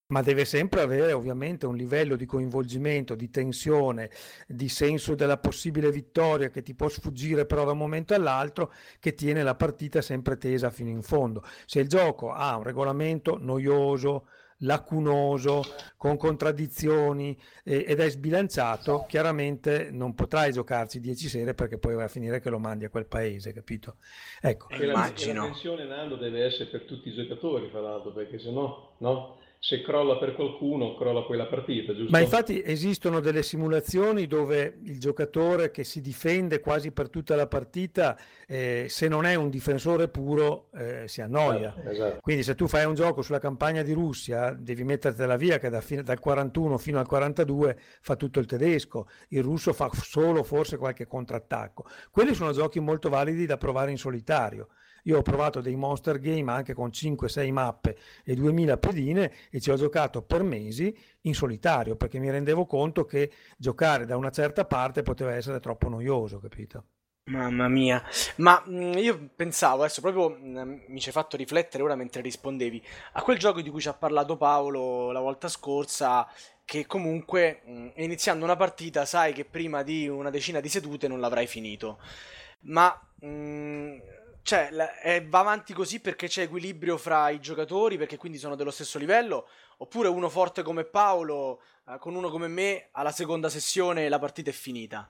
ma deve sempre avere ovviamente un livello di coinvolgimento, di tensione, di senso della possibile vittoria che ti può sfuggire però da un momento all'altro, che tiene la partita sempre tesa fino in fondo. Se il gioco ha un regolamento noioso, lacunoso, con contraddizioni eh, ed è sbilanciato, chiaramente non potrai giocarci 10 sere perché poi va a finire che lo mandi a quel paese, capito? Ecco. E la, la tensione Nando deve essere per tutti i giocatori, fra l'altro, perché se no, no? Se crolla per qualcuno, crolla poi la partita, giusto? Ma infatti esistono delle simulazioni dove il giocatore che si difende quasi per tutta la partita, eh, se non è un difensore puro, eh, si annoia. Esatto, esatto. Quindi se tu fai un gioco sulla campagna di Russia, devi mettertela via che da fine, dal 41 fino al 42 fa tutto il tedesco, il russo fa solo forse qualche contrattacco. Quelli sono giochi molto validi da provare in solitario io ho provato dei monster game anche con 5-6 mappe e 2000 pedine e ci ho giocato per mesi in solitario perché mi rendevo conto che giocare da una certa parte poteva essere troppo noioso, capito? Mamma mia, ma mh, mm, io pensavo, adesso proprio mh, mm, mi ci hai fatto riflettere ora mentre rispondevi, a quel gioco di cui ci ha parlato Paolo la volta scorsa, che comunque mh, mm, iniziando una partita sai che prima di una decina di sedute non l'avrai finito, ma cioè, è, va avanti così perché c'è equilibrio fra i giocatori, perché quindi sono dello stesso livello, oppure uno forte come Paolo, eh, con uno come me, alla seconda sessione la partita è finita?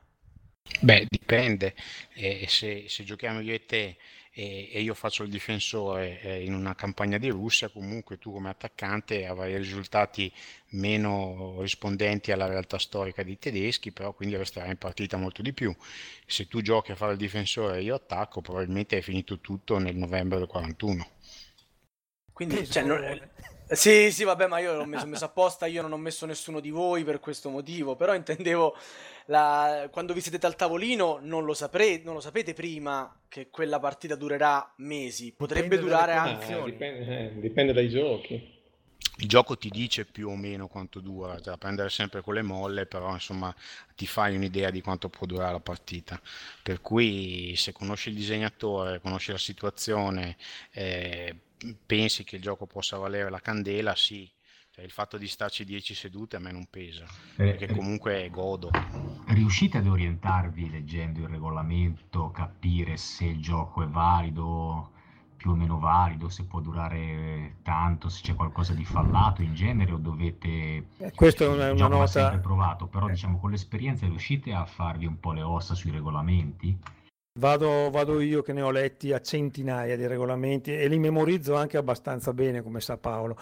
Beh, dipende. Eh, se, se, giochiamo io e te e, e io faccio il difensore eh, in una campagna di Russia, comunque tu come attaccante avrai risultati meno rispondenti alla realtà storica dei tedeschi, però quindi resterai in partita molto di più. Se tu giochi a fare il difensore e io attacco, probabilmente hai finito tutto nel novembre del 41. Quindi, cioè, non, Sì, sì, vabbè, ma io l'ho messo, messo apposta, io non ho messo nessuno di voi per questo motivo, però intendevo la... quando vi sedete al tavolino non lo, sapre... non lo sapete prima che quella partita durerà mesi, potrebbe dipende durare anche... Eh, dipende, eh, dipende dai giochi il gioco ti dice più o meno quanto dura, da prendere sempre con le molle, però insomma ti fai un'idea di quanto può durare la partita. Per cui se conosci il disegnatore, conosci la situazione, eh, pensi che il gioco possa valere la candela, sì. Cioè, il fatto di starci 10 sedute a me non pesa, eh, perché comunque godo. Riuscite ad orientarvi leggendo il regolamento, capire se il gioco è valido? più o meno valido, se può durare tanto, se c'è qualcosa di fallato in genere o dovete... Eh, questo è una, una nota... sempre provato, però eh. diciamo con l'esperienza riuscite a farvi un po' le ossa sui regolamenti? Vado, vado, io che ne ho letti a centinaia di regolamenti e li memorizzo anche abbastanza bene, come sa Paolo.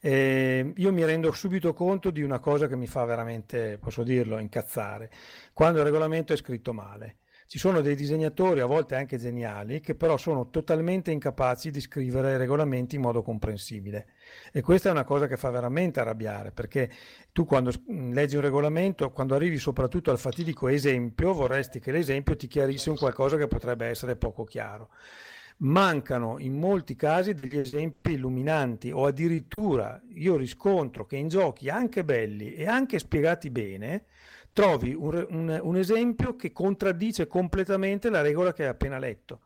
Eh, io mi rendo subito conto di una cosa che mi fa veramente, posso dirlo, incazzare. Quando il regolamento è scritto male. Ci sono dei disegnatori, a volte anche geniali, che però sono totalmente incapaci di scrivere regolamenti in modo comprensibile. E questa è una cosa che fa veramente arrabbiare, perché tu quando leggi un regolamento, quando arrivi soprattutto al fatidico esempio, vorresti che l'esempio ti chiarisse un qualcosa che potrebbe essere poco chiaro. Mancano in molti casi degli esempi illuminanti o addirittura io riscontro che in giochi anche belli e anche spiegati bene, trovi un, un, un esempio che contraddice completamente la regola che hai appena letto.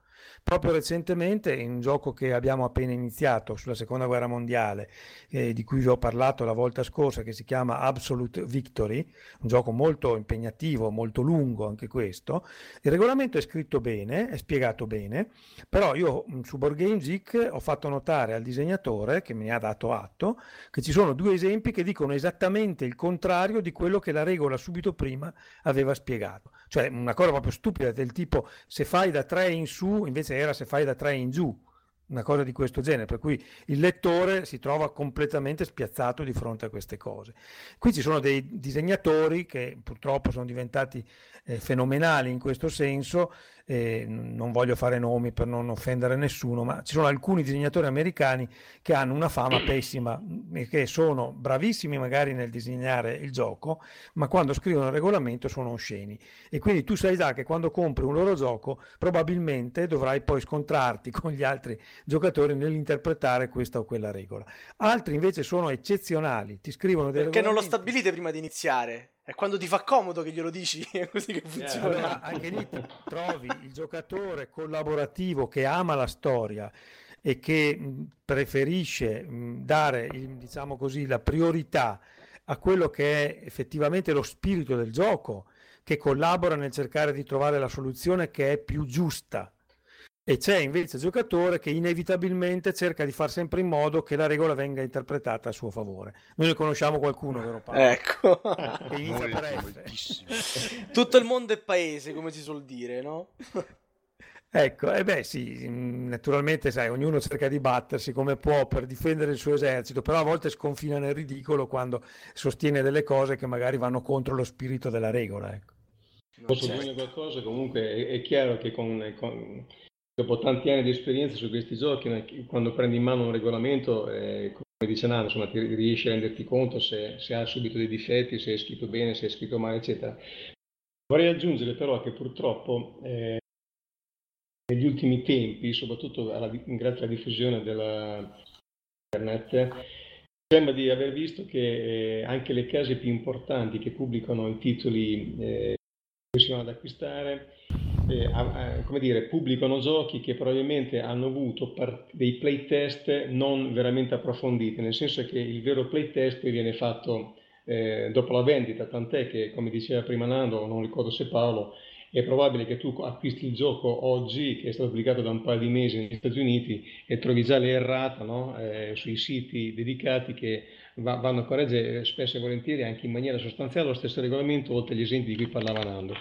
Proprio recentemente, in un gioco che abbiamo appena iniziato sulla seconda guerra mondiale, eh, di cui vi ho parlato la volta scorsa, che si chiama Absolute Victory, un gioco molto impegnativo, molto lungo anche questo, il regolamento è scritto bene, è spiegato bene, però io mm, su Board Game Geek ho fatto notare al disegnatore, che mi ha dato atto, che ci sono due esempi che dicono esattamente il contrario di quello che la regola subito prima aveva spiegato. Cioè una cosa proprio stupida del tipo se fai da 3 in su invece era se fai da 3 in giù, una cosa di questo genere, per cui il lettore si trova completamente spiazzato di fronte a queste cose. Qui ci sono dei disegnatori che purtroppo sono diventati eh, fenomenali in questo senso, eh, non voglio fare nomi per non offendere nessuno, ma ci sono alcuni disegnatori americani che hanno una fama pessima e che sono bravissimi magari nel disegnare il gioco, ma quando scrivono il regolamento sono osceni. E quindi tu sai già che quando compri un loro gioco probabilmente dovrai poi scontrarti con gli altri giocatori nell'interpretare questa o quella regola. Altri invece sono eccezionali, ti scrivono dei Perché non lo stabilite prima di iniziare? È quando ti fa comodo che glielo dici, è così che funziona. Allora, anche lì trovi il giocatore collaborativo che ama la storia e che preferisce dare, diciamo così, la priorità a quello che è effettivamente lo spirito del gioco, che collabora nel cercare di trovare la soluzione che è più giusta e c'è invece il giocatore che inevitabilmente cerca di fare sempre in modo che la regola venga interpretata a suo favore. Noi ne conosciamo qualcuno, vero Paolo? Ecco. Che inizia per F. Tutto il mondo è paese, come si suol dire, no? Ecco, e eh beh sì, naturalmente sai, ognuno cerca di battersi come può per difendere il suo esercito, però a volte sconfina nel ridicolo quando sostiene delle cose che magari vanno contro lo spirito della regola. Ecco. Posso certo. dire qualcosa? Comunque è, è chiaro che con, con dopo tanti anni di esperienza su questi giochi, quando prendi in mano un regolamento, eh, come dice Nano, insomma, ti riesci a renderti conto se, se, ha subito dei difetti, se è scritto bene, se è scritto male, eccetera. Vorrei aggiungere però che purtroppo eh, negli ultimi tempi, soprattutto alla, grazie alla diffusione dell'internet, sembra di aver visto che eh, anche le case più importanti che pubblicano i titoli eh, che si vanno ad acquistare eh, eh, come dire, pubblicano giochi che probabilmente hanno avuto par- dei playtest non veramente approfonditi, nel senso che il vero playtest viene fatto eh, dopo la vendita, tant'è che, come diceva prima Nando, non ricordo se Paolo, è probabile che tu acquisti il gioco oggi, che è stato pubblicato da un paio di mesi negli Stati Uniti, e trovi già l'errata no? eh, sui siti dedicati che va- vanno a correggere spesso e volentieri anche in maniera sostanziale lo stesso regolamento, oltre agli esempi di cui parlava Nando.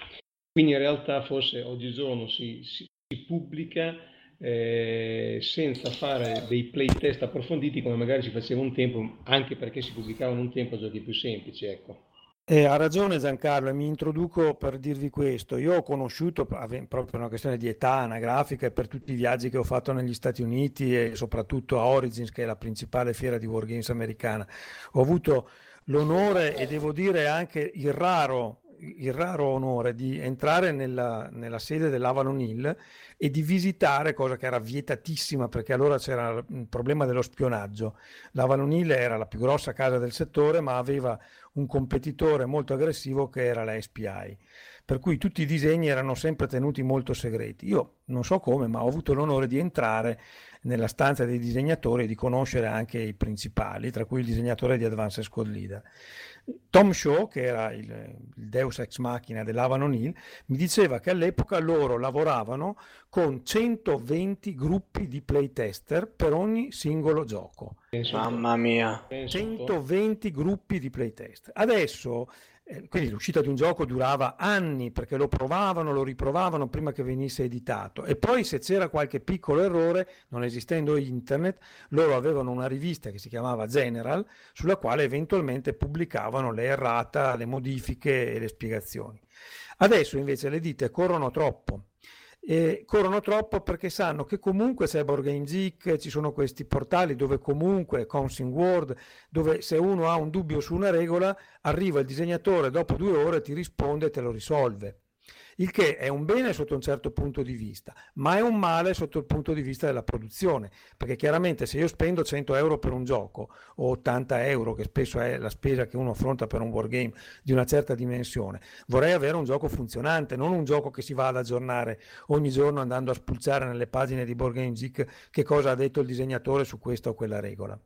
Quindi in realtà forse oggigiorno si, si, si pubblica eh, senza fare dei playtest approfonditi come magari si faceva un tempo, anche perché si pubblicavano un tempo giochi più semplici. Ecco. Eh, ha ragione Giancarlo, mi introduco per dirvi questo. Io ho conosciuto, proprio per una questione di età anagrafica e per tutti i viaggi che ho fatto negli Stati Uniti e soprattutto a Origins, che è la principale fiera di Wargames americana, ho avuto l'onore e devo dire anche il raro, il raro onore di entrare nella, nella sede dell'Avalon Hill e di visitare, cosa che era vietatissima perché allora c'era il problema dello spionaggio. L'Avalon Hill era la più grossa casa del settore, ma aveva un competitore molto aggressivo che era la SPI. Per cui tutti i disegni erano sempre tenuti molto segreti. Io non so come, ma ho avuto l'onore di entrare nella stanza dei disegnatori e di conoscere anche i principali, tra cui il disegnatore di Advanced Squad Leader. Tom Shaw, che era il, il Deus ex machina dell'Avanon Hill, mi diceva che all'epoca loro lavoravano con 120 gruppi di playtester per ogni singolo gioco. Mamma mia. 120 gruppi di playtester. Adesso eh, quindi l'uscita di un gioco durava anni perché lo provavano, lo riprovavano prima che venisse editato e poi se c'era qualche piccolo errore, non esistendo internet, loro avevano una rivista che si chiamava General sulla quale eventualmente pubblicavano le errata, le modifiche e le spiegazioni. Adesso invece le dite corrono troppo eh, corrono troppo perché sanno che comunque c'è Geek, ci sono questi portali dove comunque Consing World, dove se uno ha un dubbio su una regola, arriva il disegnatore dopo due ore, ti risponde e te lo risolve il che è un bene sotto un certo punto di vista, ma è un male sotto il punto di vista della produzione, perché chiaramente se io spendo 100 euro per un gioco o 80 euro, che spesso è la spesa che uno affronta per un wargame di una certa dimensione, vorrei avere un gioco funzionante, non un gioco che si va ad aggiornare ogni giorno andando a spulciare nelle pagine di Board Game Geek che cosa ha detto il disegnatore su questa o quella regola.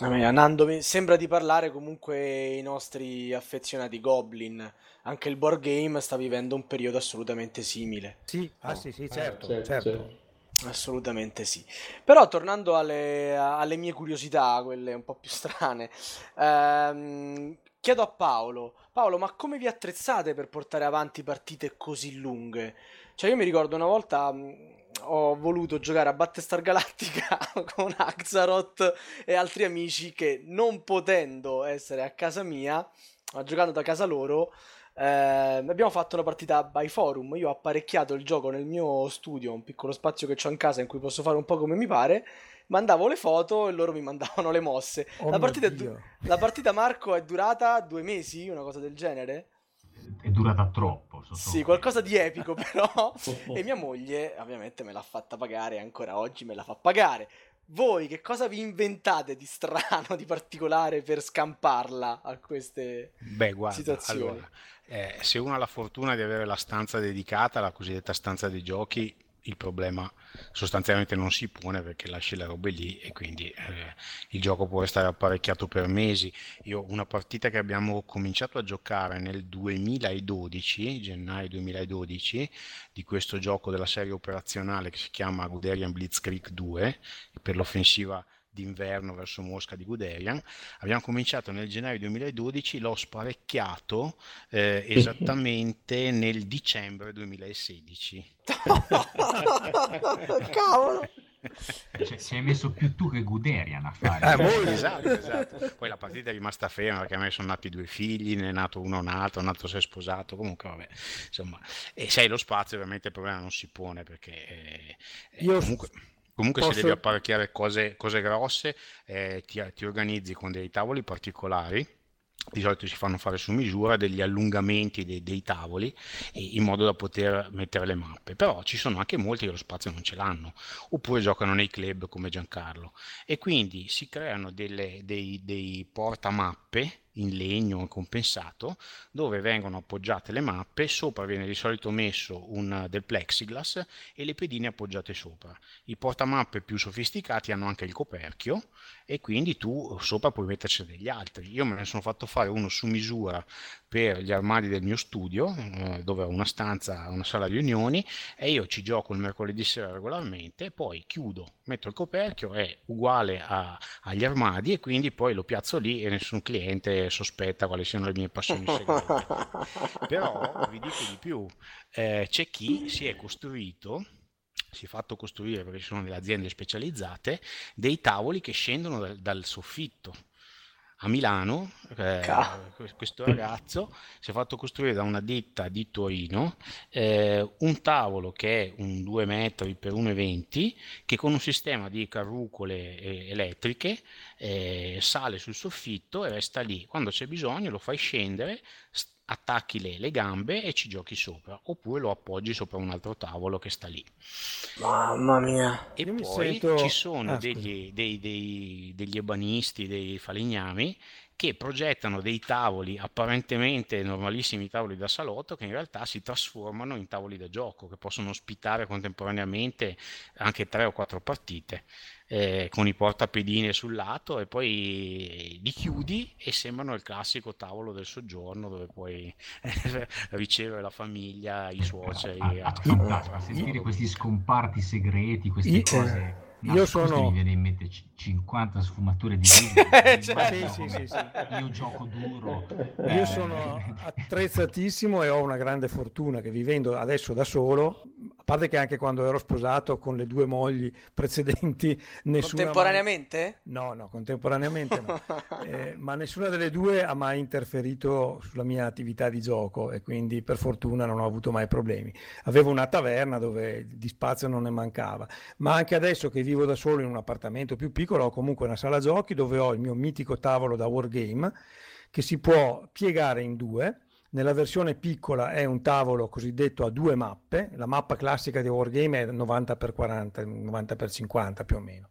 A me, Nando, mi sembra di parlare comunque i nostri affezionati Goblin. Anche il board game sta vivendo un periodo assolutamente simile. Sì, ah, sì, sì, certo, eh, certo. certo. Assolutamente sì. Però tornando alle, alle, mie curiosità, quelle un po' più strane, ehm, chiedo a Paolo, Paolo, ma come vi attrezzate per portare avanti partite così lunghe? Cioè io mi ricordo una volta ho voluto giocare a Battlestar Galactica con Axaroth e altri amici che non potendo essere a casa mia, ma giocando da casa loro, eh, abbiamo fatto una partita by forum. Io ho apparecchiato il gioco nel mio studio, un piccolo spazio che ho in casa in cui posso fare un po' come mi pare. Mandavo le foto e loro mi mandavano le mosse. Oh la, partita du- la partita Marco è durata due mesi, una cosa del genere è durata troppo. Sì, qualcosa di epico però. e mia moglie ovviamente me l'ha fatta pagare, ancora oggi me la fa pagare. Voi che cosa vi inventate di strano, di particolare per scamparla a queste Beh, guarda, situazioni? Allora, eh, se uno ha la fortuna di avere la stanza dedicata, la cosiddetta stanza dei giochi, il problema sostanzialmente non si pone perché lasci le robe lì e quindi eh, il gioco può restare apparecchiato per mesi. Io una partita che abbiamo cominciato a giocare nel 2012, gennaio 2012, di questo gioco della serie operazionale che si chiama Guderian Blitzkrieg 2 per l'offensiva d'inverno verso Mosca di Guderian. Abbiamo cominciato nel gennaio 2012, l'ho sparecchiato eh, esattamente nel dicembre 2016. Cavolo! Cioè, si è messo più tu che Guderian a fare. Eh, voi, esatto, esatto. Poi la partita è rimasta ferma perché a me sono nati due figli, ne è nato uno nato, un altro si è sposato, comunque vabbè, insomma, e se hai lo spazio ovviamente il problema non si pone perché eh, Io comunque... Comunque Posso... se devi apparecchiare cose, cose grosse, eh, ti, ti, organizzi con dei tavoli particolari. Di solito si fanno fare su misura degli allungamenti dei, dei tavoli in modo da poter mettere le mappe. Però ci sono anche molti che lo spazio non ce l'hanno, oppure giocano nei club come Giancarlo. E quindi si creano delle, dei, dei portamappe in legno compensato dove vengono appoggiate le mappe, sopra viene di solito messo un, del plexiglass e le pedine appoggiate sopra. I portamappe più sofisticati hanno anche il coperchio e quindi tu sopra puoi metterci degli altri. Io me ne sono fatto fare uno su misura per gli armadi del mio studio, eh, dove ho una stanza, una sala riunioni, e io ci gioco il mercoledì sera regolarmente, poi chiudo, metto il coperchio, è uguale a, agli armadi e quindi poi lo piazzo lì e nessun cliente sospetta quali siano le mie passioni segrete. Però vi dico di più, eh, c'è chi si è costruito si è fatto costruire, perché ci sono delle aziende specializzate, dei tavoli che scendono dal, dal soffitto a Milano, eh, questo ragazzo si è fatto costruire da una ditta di Torino eh, un tavolo che è un 2 metri per 1,20 che con un sistema di carrucole eh, elettriche eh, sale sul soffitto e resta lì. Quando c'è bisogno lo fai scendere, st- attacchi le, le, gambe e ci giochi sopra, oppure lo appoggi sopra un altro tavolo che sta lì. Mamma mia! E Io poi sento... ci sono ah, degli, dei, dei, degli ebanisti, dei falegnami che progettano dei tavoli apparentemente normalissimi tavoli da salotto che in realtà si trasformano in tavoli da gioco che possono ospitare contemporaneamente anche tre o quattro partite eh, con i portapedine sul lato e poi li chiudi e sembrano il classico tavolo del soggiorno dove puoi ricevere la famiglia, i suoceri. Ah, ah, a, sentire questi scomparti segreti, queste cose No, io sono... mi viene in mente 50 sfumature di video. cioè, sì, sì, sì, io gioco duro. Io eh. sono attrezzatissimo e ho una grande fortuna che vivendo adesso da solo, a parte che anche quando ero sposato con le due mogli precedenti, nessuna contemporaneamente? Mai... No, no, contemporaneamente no. eh, ma nessuna delle due ha mai interferito sulla mia attività di gioco e quindi per fortuna non ho avuto mai problemi. Avevo una taverna dove di spazio non ne mancava, ma anche adesso che vivo da solo in un appartamento più piccolo, ho comunque una sala giochi dove ho il mio mitico tavolo da wargame che si può piegare in due. Nella versione piccola è un tavolo cosiddetto a due mappe, la mappa classica di Wargame è 90x40, 90x50 più o meno.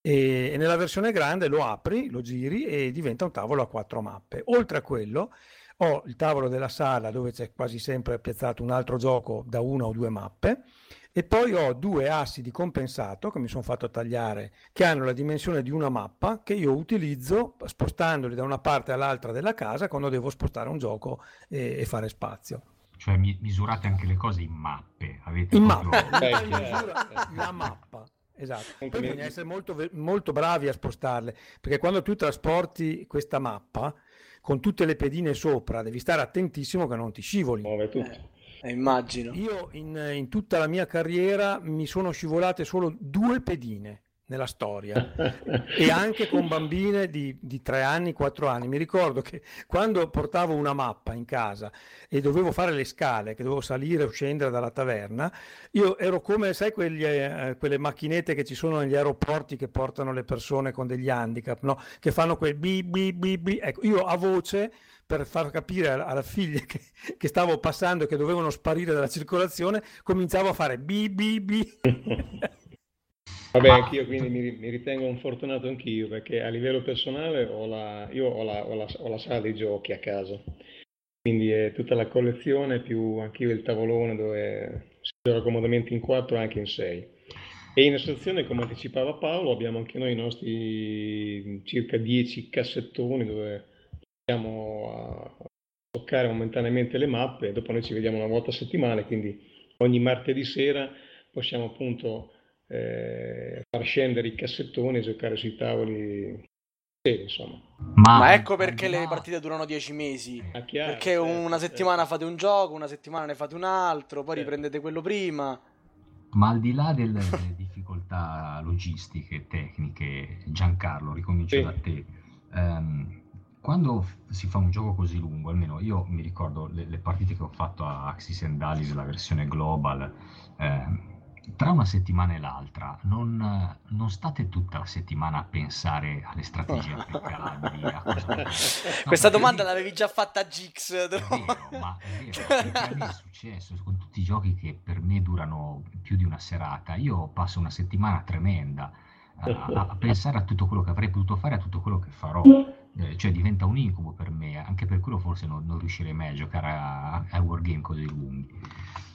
E, e nella versione grande lo apri, lo giri e diventa un tavolo a quattro mappe. Oltre a quello ho il tavolo della sala dove c'è quasi sempre piazzato un altro gioco da una o due mappe e poi ho due assi di compensato che mi sono fatto tagliare che hanno la dimensione di una mappa che io utilizzo spostandoli da una parte all'altra della casa quando devo spostare un gioco e, e fare spazio. Cioè misurate anche le cose in mappe. Avete in mappa, la mappa. Esatto, poi bisogna essere molto, molto bravi a spostarle, perché quando tu trasporti questa mappa con tutte le pedine sopra, devi stare attentissimo che non ti scivoli. Muove tutto. Eh. Immagino. Io in, in, tutta la mia carriera mi sono scivolate solo due pedine nella storia e anche con bambine di, di 3 anni, 4 anni. Mi ricordo che quando portavo una mappa in casa e dovevo fare le scale, che dovevo salire o scendere dalla taverna, io ero come, sai, quegli, eh, quelle macchinette che ci sono negli aeroporti che portano le persone con degli handicap, no? che fanno quel bi bi bi bi. Ecco, io a voce per far capire alla figlia che, che, stavo passando e che dovevano sparire dalla circolazione, cominciavo a fare bi bi bi. Vabbè, anch'io quindi mi, mi, ritengo un fortunato anch'io perché a livello personale ho la, io ho la, ho, la, ho la, sala dei giochi a casa, quindi è tutta la collezione più anch'io il tavolone dove si gioca comodamente in quattro e anche in sei. E in associazione, come anticipava Paolo, abbiamo anche noi i nostri circa 10 cassettoni dove a toccare momentaneamente le mappe, dopo noi ci vediamo una volta a settimana, quindi ogni martedì sera possiamo appunto eh, far scendere i cassettoni e giocare sui tavoli. Sì, insomma. Ma, Ma ecco perché le partite durano dieci mesi. Ah, chiaro, perché certo, una settimana certo. fate un gioco, una settimana ne fate un altro, poi certo. riprendete quello prima. Ma al di là delle difficoltà logistiche, tecniche, Giancarlo, ricomincio sì. da te. Um, quando si fa un gioco così lungo, almeno io mi ricordo le, le partite che ho fatto a Axis and Alice, la versione global, eh, tra una settimana e l'altra, non, non, state tutta la settimana a pensare alle strategie applicabili. A cosa... no, Questa domanda lì... l'avevi già fatta a Gix. È vero, ma è vero, me è successo con tutti i giochi che per me durano più di una serata. Io passo una settimana tremenda a, a pensare a tutto quello che avrei potuto fare, a tutto quello che farò eh, cioè diventa un incubo per me, anche per quello forse non, non riuscirei mai a giocare a, a Wargame così lunghi.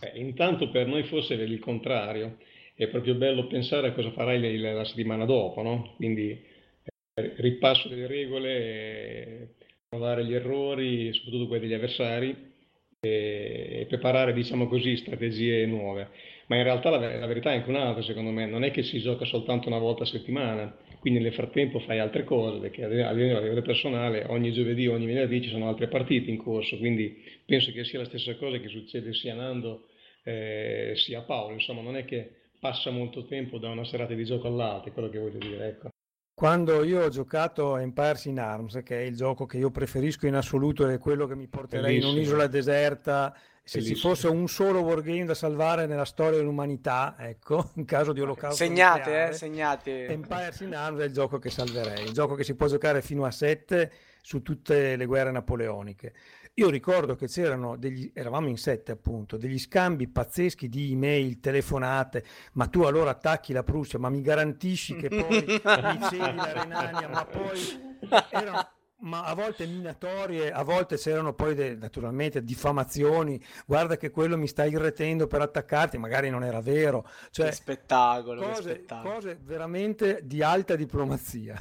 Eh, intanto per noi forse è il contrario, è proprio bello pensare a cosa farai la, la settimana dopo, no? Quindi eh, ripasso delle regole, provare gli errori, soprattutto quelli degli avversari, e, e preparare, diciamo così, strategie nuove. Ma in realtà la, la verità è anche un'altra, secondo me, non è che si gioca soltanto una volta a settimana, quindi nel frattempo fai altre cose, perché a livello, a livello personale ogni giovedì, ogni venerdì ci sono altre partite in corso, quindi penso che sia la stessa cosa che succede sia a Nando eh, sia a Paolo, insomma non è che passa molto tempo da una serata di gioco all'altra, è quello che voglio dire, ecco. quando io ho giocato Empires in Arms, che è il gioco che io preferisco in assoluto, è quello che mi porterei Bellissimo. in un'isola deserta, se Bellissimo. ci fosse un solo wargame da salvare nella storia dell'umanità, ecco, in caso di olocausto Segnate, nucleare, eh, segnate. Empires in Arms è il gioco che salverei, il gioco che si può giocare fino a 7 su tutte le guerre napoleoniche. Io ricordo che c'erano degli, eravamo in sette appunto, degli scambi pazzeschi di email, telefonate, ma tu allora attacchi la Prussia, ma mi garantisci che poi mi cedi la Renania, ma poi erano ma a volte minatorie, a volte c'erano poi de, naturalmente diffamazioni, guarda che quello mi sta irretendo per attaccarti, magari non era vero. Cioè, che spettacolo, cose, che spettacolo. cose veramente di alta diplomazia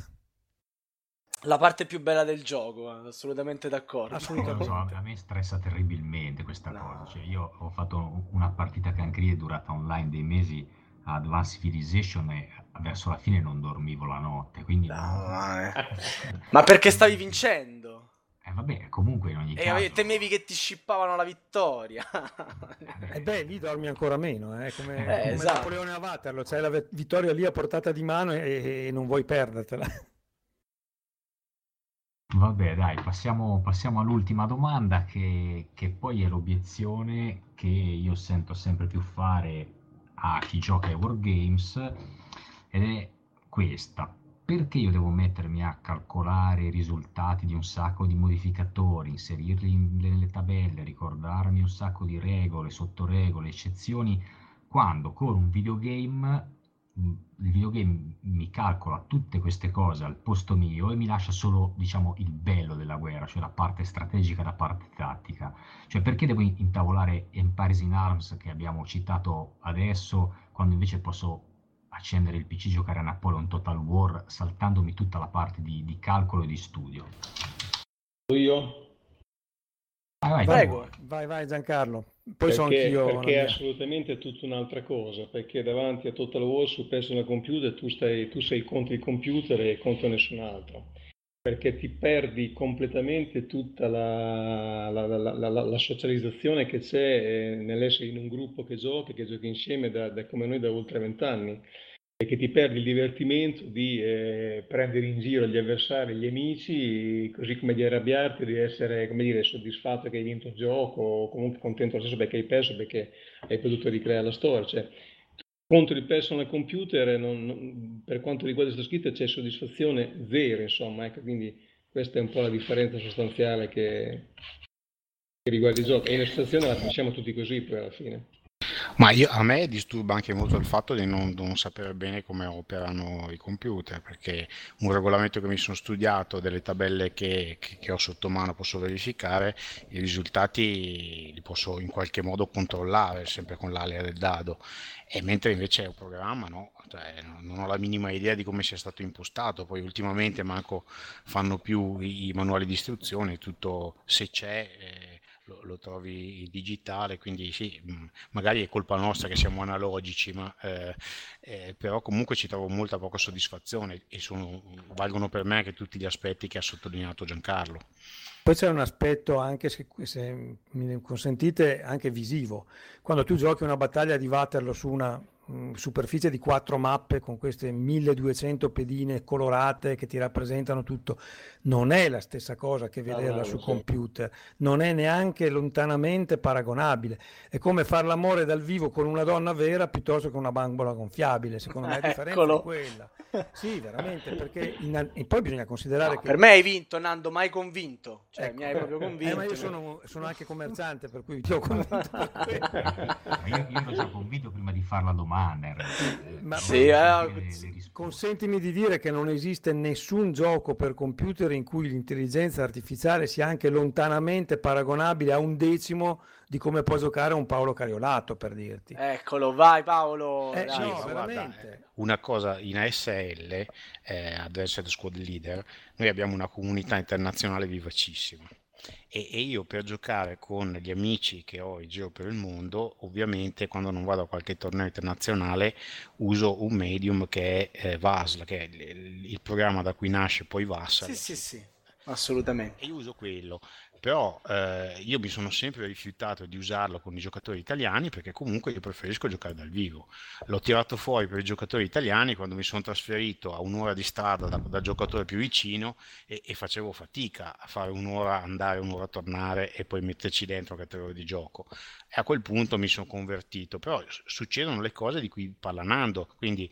la parte più bella del gioco, assolutamente d'accordo. Assolutamente. So, a me stressa terribilmente questa no. cosa. Cioè, io ho fatto una partita che anche lì è durata online dei mesi Advanced Civilization e verso la fine non dormivo la notte. Quindi no, non... eh. Ma perché stavi vincendo? Eh vabbè, comunque in ogni e caso... E temevi che ti scippavano la vittoria. E eh beh, lì dormi ancora meno, eh? come, eh, come esatto. Napoleone a Waterloo, c'hai la vittoria lì a portata di mano e, e non vuoi perdertela. Vabbè, dai, passiamo, passiamo all'ultima domanda, che, che poi è l'obiezione che io sento sempre più fare a chi gioca ai Wargames, ed è questa. Perché io devo mettermi a calcolare i risultati di un sacco di modificatori, inserirli in- nelle tabelle, ricordarmi un sacco di regole, sottoregole, eccezioni, quando con un videogame il videogame mi calcola tutte queste cose al posto mio e mi lascia solo, diciamo, il bello della guerra, cioè la parte strategica e la parte tattica. Cioè perché devo intavolare Empires in Arms che abbiamo citato adesso, quando invece posso accendere il PC, giocare a Napoleon Total War, saltandomi tutta la parte di, di calcolo e di studio? Io? Vai, vai, Prego, vai, vai Giancarlo. Poi perché, so anch'io. Perché è assolutamente tutta un'altra cosa, perché davanti a Total War su personal computer tu, stai, tu sei contro il computer e contro nessun altro, perché ti perdi completamente tutta la, la, la, la socializzazione che c'è eh, nell'essere in un gruppo che gioca, che gioca insieme da, da come noi da oltre vent'anni che ti perdi il divertimento di eh, prendere in giro gli avversari, gli amici, così come di arrabbiarti, di essere dire, soddisfatto che hai vinto il gioco o comunque contento lo stesso perché hai perso, perché hai potuto ricreare la storia. Cioè, contro il personal computer, non, non, per quanto riguarda questa scritta, c'è soddisfazione zero, insomma, ecco, quindi questa è un po' la differenza sostanziale che, che riguarda il gioco. E in situazione la facciamo tutti così poi alla fine. Ma io, a me disturba anche molto il fatto di non, non, sapere bene come operano i computer, perché un regolamento che mi sono studiato, delle tabelle che, che, che ho sotto mano posso verificare, i risultati li posso in qualche modo controllare, sempre con l'alea del dado. E mentre invece è un programma, no, cioè, non ho la minima idea di come sia stato impostato. Poi ultimamente manco fanno più i, manuali di istruzione, tutto se c'è. Eh, lo, lo, trovi digitale, quindi sì, mm, magari è colpa nostra che siamo analogici, ma eh, eh, però comunque ci trovo molta poca soddisfazione e sono, valgono per me anche tutti gli aspetti che ha sottolineato Giancarlo. Poi c'è un aspetto anche, se, se mi consentite, anche visivo. Quando tu giochi una battaglia di Waterloo su una Mm, superficie di quattro mappe con queste 1200 pedine colorate che ti rappresentano tutto, non è la stessa cosa che vederla ah, su sì. computer, non è neanche lontanamente paragonabile. È come fare l'amore dal vivo con una donna vera piuttosto che una bambola gonfiabile, secondo me la differenza è quella. Sì, veramente, perché in... e poi bisogna considerare no, che... Per me hai vinto, Nando, mai convinto. Cioè, ecco. mi hai proprio convinto. Eh, ma io sono, sono, anche commerciante, per cui ti ho convinto io, io ero già convinto prima di fare la domanda. Eh, ma sì, eh, consentimi di dire che non esiste nessun gioco per computer in cui l'intelligenza artificiale sia anche lontanamente paragonabile a un decimo di come può giocare un Paolo Cariolato, per dirti. Eccolo, vai Paolo! Eh, dai, no. Guarda, una cosa in ASL, eh, Advanced Squad Leader, noi abbiamo una comunità internazionale vivacissima. E, e, io per giocare con gli amici che ho in giro per il mondo, ovviamente quando non vado a qualche torneo internazionale uso un medium che è eh, VASL, che è il, il, programma da cui nasce poi VASL. Sì, sì, sì, assolutamente. E io uso quello però eh, io mi sono sempre rifiutato di usarlo con i giocatori italiani perché comunque io preferisco giocare dal vivo. L'ho tirato fuori per i giocatori italiani quando mi sono trasferito a un'ora di strada da, da giocatore più vicino e, e, facevo fatica a fare un'ora andare, un'ora tornare e poi metterci dentro che tre ore di gioco. E a quel punto mi sono convertito, però succedono le cose di cui parla Nando, quindi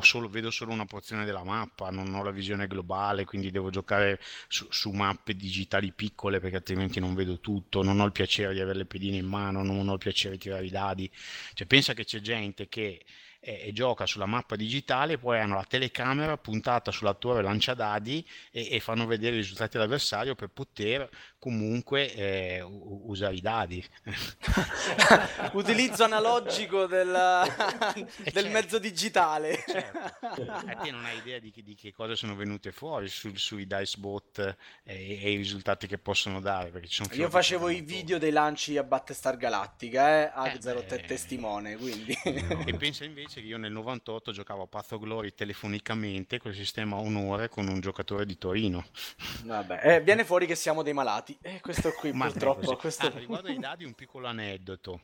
solo, vedo solo una porzione della mappa, non ho la visione globale, quindi devo giocare su, su mappe digitali piccole perché altrimenti non vedo tutto, non ho il piacere di avere le pedine in mano, non ho il piacere di tirare i dadi. Cioè, pensa che c'è gente che e, e, gioca sulla mappa digitale, poi hanno la telecamera puntata sulla torre lanciadadi e, e fanno vedere i risultati dell'avversario per poter comunque eh, usare i dadi. Utilizzo analogico del, del certo, mezzo digitale. Certo. E te non hai idea di che, di che cose sono venute fuori su, sui dice bot e, e, i risultati che possono dare. Io facevo i video dei lanci a Battestar Galactica, eh? Ad03 eh, testimone, quindi... E pensa invece che io nel 98 giocavo a Path of Glory telefonicamente col sistema Onore con un giocatore di Torino. Vabbè, eh, viene fuori che siamo dei malati. Eh, questo qui Ma purtroppo. Questo... Ah, riguardo ai dadi un piccolo aneddoto.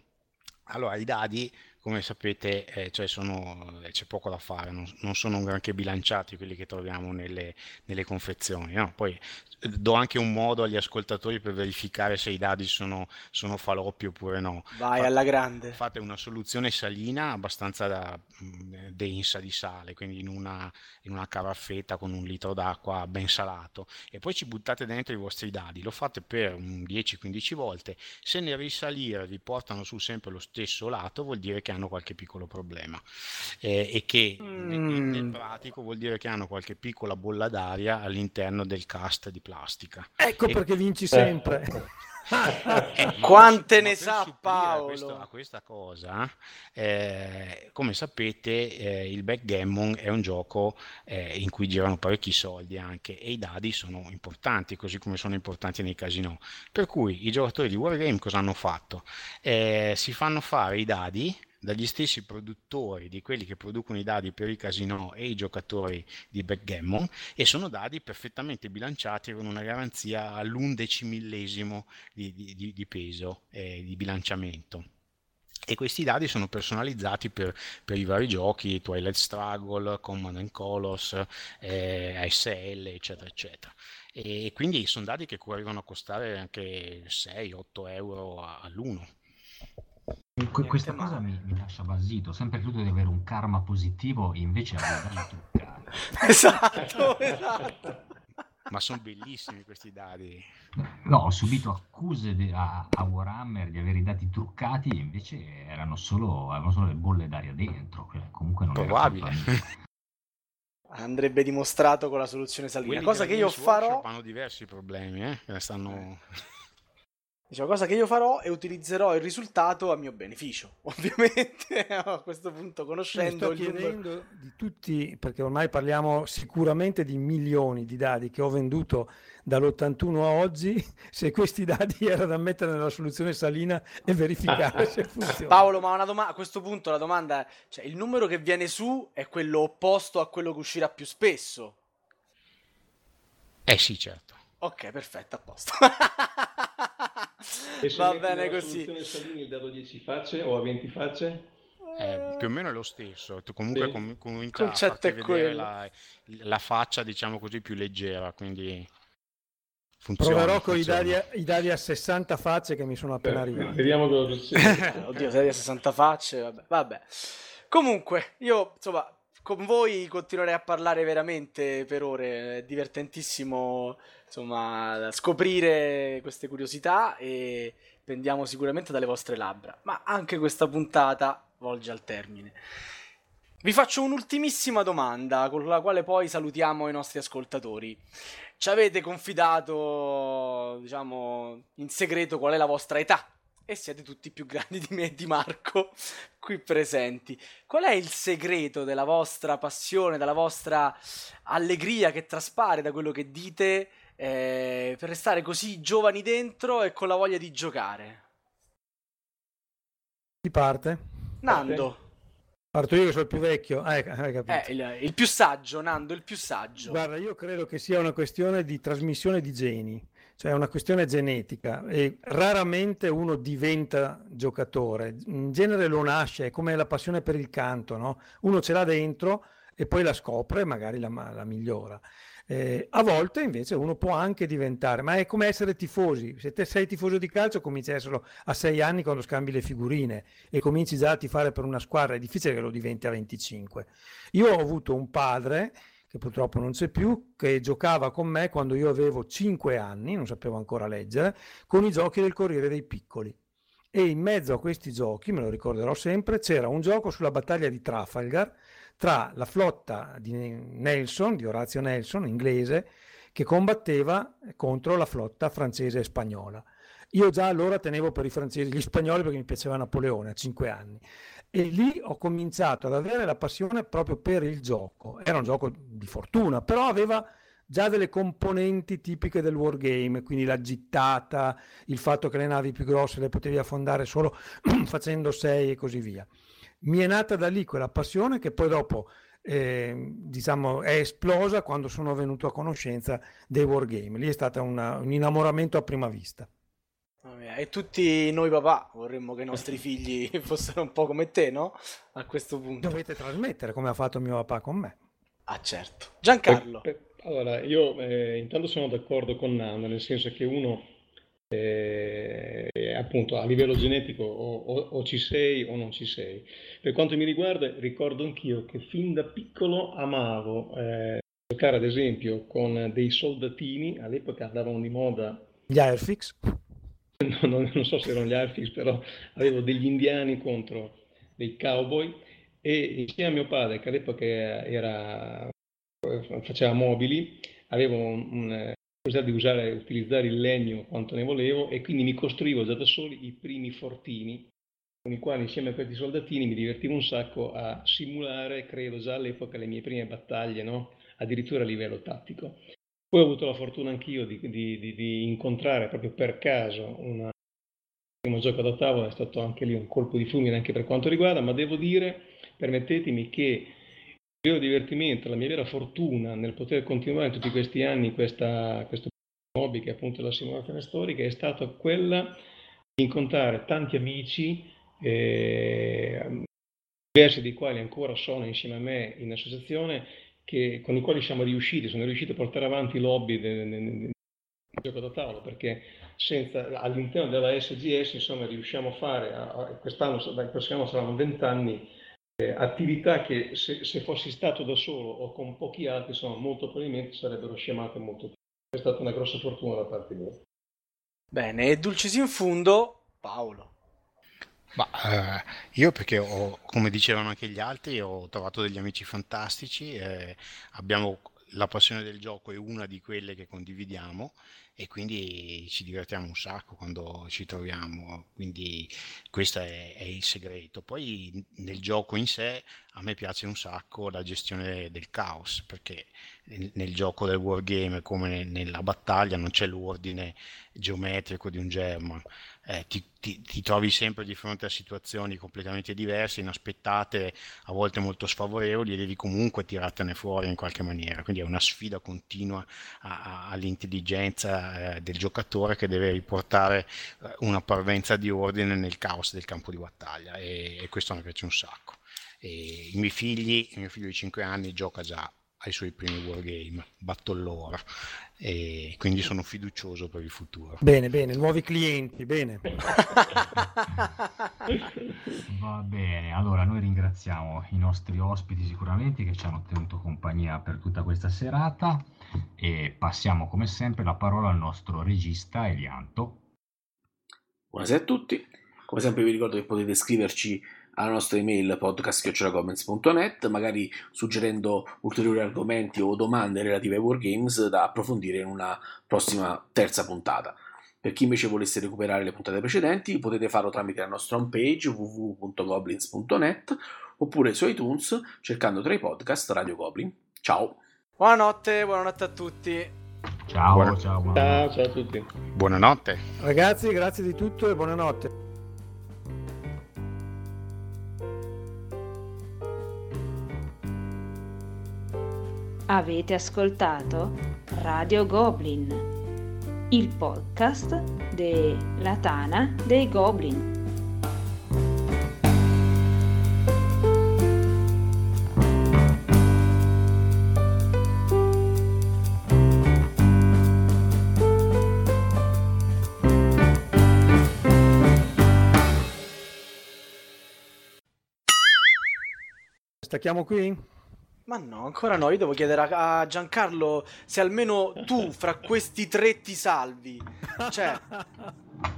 Allora, i dadi, come sapete, eh, cioè sono, eh, c'è poco da fare, non, non, sono granché bilanciati quelli che troviamo nelle, nelle confezioni. No? Poi do anche un modo agli ascoltatori per verificare se i dadi sono, sono faloppi oppure no. Vai fate, alla grande. Fate una soluzione salina abbastanza da, mm, densa di sale, quindi in una, in una caraffetta con un litro d'acqua ben salato e poi ci buttate dentro i vostri dadi. Lo fate per 10-15 volte. Se nel risalire vi portano su sempre lo stesso lato, vuol dire che hanno qualche piccolo problema eh, e che mm. nel, nel pratico vuol dire che hanno qualche piccola bolla d'aria all'interno del cast di plastica plastica. Ecco e... perché vinci sempre. eh, Quante ne sa Paolo? A, questo, a, questa cosa, eh, come sapete, eh, il backgammon è un gioco eh, in cui girano parecchi soldi anche e i dadi sono importanti, così come sono importanti nei casino. Per cui i giocatori di Wargame cosa hanno fatto? Eh, si fanno fare i dadi dagli stessi produttori di quelli che producono i dadi per i casino e i giocatori di backgammon e sono dadi perfettamente bilanciati con una garanzia all'undecimillesimo di, di, di peso e di bilanciamento e questi dadi sono personalizzati per, per, i vari giochi Twilight Struggle, Command and Colors, eh, ASL eccetera eccetera e quindi sono dadi che arrivano a costare anche 6-8 euro all'uno Que- questa cosa mi, mi, lascia basito, sempre creduto di avere un karma positivo, invece avevo truccati. esatto, esatto. Ma sono bellissimi questi dadi. No, ho subito accuse de- a-, a, Warhammer di avere i dati truccati e invece erano solo, avevano solo le bolle d'aria dentro. Comunque non Probabile. Andrebbe dimostrato con la soluzione salina. Quelli cosa che io farò... Hanno diversi problemi, eh? Stanno... Diciamo, cosa che io farò e utilizzerò il risultato a mio beneficio, ovviamente a questo punto conoscendo Mi sto chiedendo numero... di tutti, perché ormai parliamo sicuramente di milioni di dadi che ho venduto dall'81 a oggi, se questi dati erano da mettere nella soluzione salina e verificare se funziona. Paolo, ma una doma- a questo punto la domanda è, cioè il numero che viene su è quello opposto a quello che uscirà più spesso? Eh sì, certo. Ok, perfetto, a posto. Va bene così. La Salini il dado 10 facce o a 20 facce? Eh, più o meno è lo stesso, tu comunque sì. com- comincia a farti vedere la, la, faccia, diciamo così, più leggera, quindi funziona. Proverò con i dadi, a, i dadi, a 60 facce che mi sono appena arrivati. Vediamo cosa succede. Oddio, dadi a 60 facce, vabbè. vabbè. Comunque, io, insomma, con voi continuerei a parlare veramente per ore, è divertentissimo insomma, scoprire queste curiosità e pendiamo sicuramente dalle vostre labbra. Ma anche questa puntata volge al termine. Vi faccio un'ultimissima domanda con la quale poi salutiamo i nostri ascoltatori. Ci avete confidato, diciamo, in segreto qual è la vostra età e siete tutti più grandi di me e di Marco qui presenti. Qual è il segreto della vostra passione, della vostra allegria che traspare da quello che dite eh, per restare così giovani dentro e con la voglia di giocare. Chi parte? Nando. Parto io che sono il più vecchio. Ah, hai capito. Eh, il, il, più saggio, Nando, il più saggio. Guarda, io credo che sia una questione di trasmissione di geni. cioè è una questione genetica e raramente uno diventa giocatore, in genere lo nasce, è come la passione per il canto, no? uno ce l'ha dentro e poi la scopre e magari la, la migliora. Eh, a volte invece uno può anche diventare, ma è come essere tifosi. Se te sei tifoso di calcio, cominci a esserlo a sei anni quando scambi le figurine e cominci già a tifare per una squadra, è difficile che lo diventi a 25. Io ho avuto un padre che purtroppo non c'è più, che giocava con me quando io avevo 5 anni, non sapevo ancora leggere, con i giochi del Corriere dei Piccoli. E in mezzo a questi giochi, me lo ricorderò sempre, c'era un gioco sulla battaglia di Trafalgar tra la flotta di Nelson, di Orazio Nelson, inglese, che combatteva contro la flotta francese e spagnola. Io già allora tenevo per i francesi gli spagnoli perché mi piaceva Napoleone a 5 anni e lì ho cominciato ad avere la passione proprio per il gioco. Era un gioco di fortuna, però aveva già delle componenti tipiche del wargame, quindi la gittata, il fatto che le navi più grosse le potevi affondare solo facendo 6 e così via. Mi è nata da lì quella passione che poi dopo eh, diciamo, è esplosa quando sono venuto a conoscenza dei wargame. Lì è stato un innamoramento a prima vista. E tutti noi papà vorremmo che i nostri figli fossero un po' come te, no? A questo punto. Dovete trasmettere come ha fatto mio papà con me. Ah, certo. Giancarlo. Eh, eh, allora, io eh, intanto sono d'accordo con Nando, nel senso che uno, eh, appunto, a livello genetico o, o, o, ci sei o non ci sei. Per quanto mi riguarda, ricordo anch'io che fin da piccolo amavo eh, giocare, ad esempio, con dei soldatini, all'epoca andavano di moda... Gli Airfix? no, non, non, so se erano gli Arfix, però avevo degli indiani contro dei cowboy e insieme a mio padre, che all'epoca era, faceva mobili, avevo un, possibilità di usare, utilizzare il legno quanto ne volevo e quindi mi costruivo già da soli i primi fortini con i quali insieme a questi soldatini mi divertivo un sacco a simulare, credo già all'epoca, le mie prime battaglie, no? addirittura a livello tattico. Poi ho avuto la fortuna anch'io di, di, di, di incontrare proprio per caso un primo gioco da tavola, è stato anche lì un colpo di fulmine anche per quanto riguarda, ma devo dire, permettetemi che il vero divertimento, la mia vera fortuna nel poter continuare in tutti questi anni questa, questo hobby che è appunto la simulazione storica è stata quella di incontrare tanti amici, eh, diversi dei quali ancora sono insieme a me in associazione, che, con i quali siamo riusciti, sono riusciti a portare avanti i lobby del, gioco da tavolo, perché senza, all'interno della SGS insomma, riusciamo a fare, a, a, quest'anno, dal prossimo anno saranno vent'anni, eh, attività che se, se, fossi stato da solo o con pochi altri, insomma, molto probabilmente sarebbero scemate molto più. È stata una grossa fortuna da parte mia. Bene, e dulcis in fundo, Paolo. Ma, eh, io perché ho, come dicevano anche gli altri, ho trovato degli amici fantastici, eh, abbiamo la passione del gioco è una di quelle che condividiamo e quindi ci divertiamo un sacco quando ci troviamo, quindi questo è, è, il segreto. Poi nel gioco in sé a me piace un sacco la gestione del caos, perché nel, nel gioco del wargame come nella battaglia non c'è l'ordine geometrico di un German, eh, ti, ti, ti, trovi sempre di fronte a situazioni completamente diverse, inaspettate, a volte molto sfavorevoli e devi comunque tirartene fuori in qualche maniera. Quindi è una sfida continua a, a, all'intelligenza eh, del giocatore che deve riportare eh, una parvenza di ordine nel caos del campo di battaglia e, e questo mi piace un sacco. E I miei figli, il mio figlio di 5 anni gioca già ai suoi primi wargame, Battle e quindi sono fiducioso per il futuro. Bene, bene, nuovi clienti, bene. Va bene, allora noi ringraziamo i nostri ospiti sicuramente che ci hanno tenuto compagnia per tutta questa serata e passiamo come sempre la parola al nostro regista Elianto. Buonasera a tutti, come sempre vi ricordo che potete scriverci alla nostra email podcast.comments.net, magari suggerendo ulteriori argomenti o domande relative ai wargames da approfondire in una prossima terza puntata. Per chi invece volesse recuperare le puntate precedenti, potete farlo tramite la nostra homepage www.goblins.net oppure su iTunes cercando tra i podcast Radio Goblin. Ciao! Buonanotte, buonanotte a tutti. Ciao, Buona... ciao, buonanotte. ciao, ciao a tutti. Buonanotte. Ragazzi, grazie di tutto e buonanotte. Avete ascoltato Radio Goblin, il podcast della Tana dei Goblin. Stacchiamo qui? Ma no, ancora no, io devo chiedere a Giancarlo se almeno tu fra questi tre ti salvi. Cioè,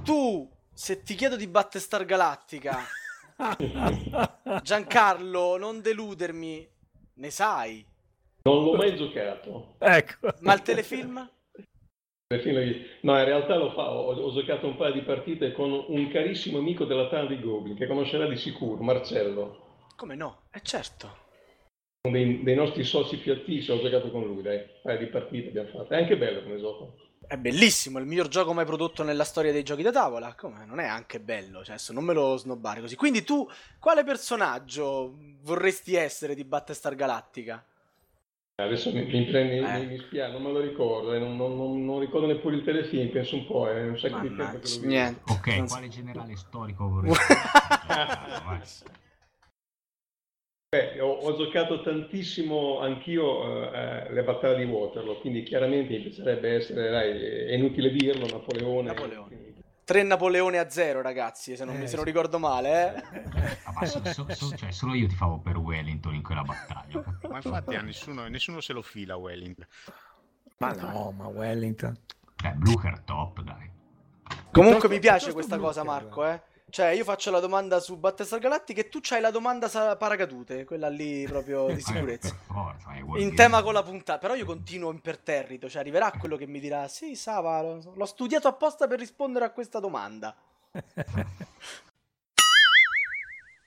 tu, se ti chiedo di Battestar Galattica, Giancarlo, non deludermi, ne sai. Non l'ho mai giocato. Ecco. Ma il telefilm? No, in realtà lo fa, ho, ho, giocato un paio di partite con un carissimo amico della Tana di Goblin, che conoscerà di sicuro, Marcello. Come no? È eh certo. Dei, dei, nostri soci più attivi ho giocato con lui, dai, un paio di partite abbiamo fatto. È anche bello come gioco. È bellissimo, il miglior gioco mai prodotto nella storia dei giochi da tavola. Come? Non è anche bello, cioè, non me lo snobbare così. Quindi tu, quale personaggio vorresti essere di Battlestar Galactica? Adesso mi, mi prendi, eh. mi, mi spiace, non me lo ricordo, eh, non, non, non, non, ricordo neppure il telefilm, penso un po', è eh, un sacco di tempo che lo Niente. Ok, non quale generale storico vorresti essere? Beh, ho, ho, giocato tantissimo anch'io eh, le battaglie di Waterloo, quindi chiaramente mi piacerebbe essere, dai, è inutile dirlo, Napoleone. Napoleone. Tre Napoleone a zero, ragazzi, se non, eh, mi, se non ricordo male. Eh. Ah, so, so, so, cioè, solo io ti favo per Wellington in quella battaglia. Ma infatti a nessuno, nessuno se lo fila Wellington. Ma no, ma Wellington. Eh, Blucher top, dai. Comunque mi piace questa cosa, Marco, eh. Cioè, io faccio la domanda su Battlestar Galactica e tu c'hai la domanda sa- paracadute, quella lì proprio di sicurezza. in tema con la puntata. Però io continuo imperterrito, cioè arriverà quello che mi dirà: Sì, Sava, l'ho studiato apposta per rispondere a questa domanda.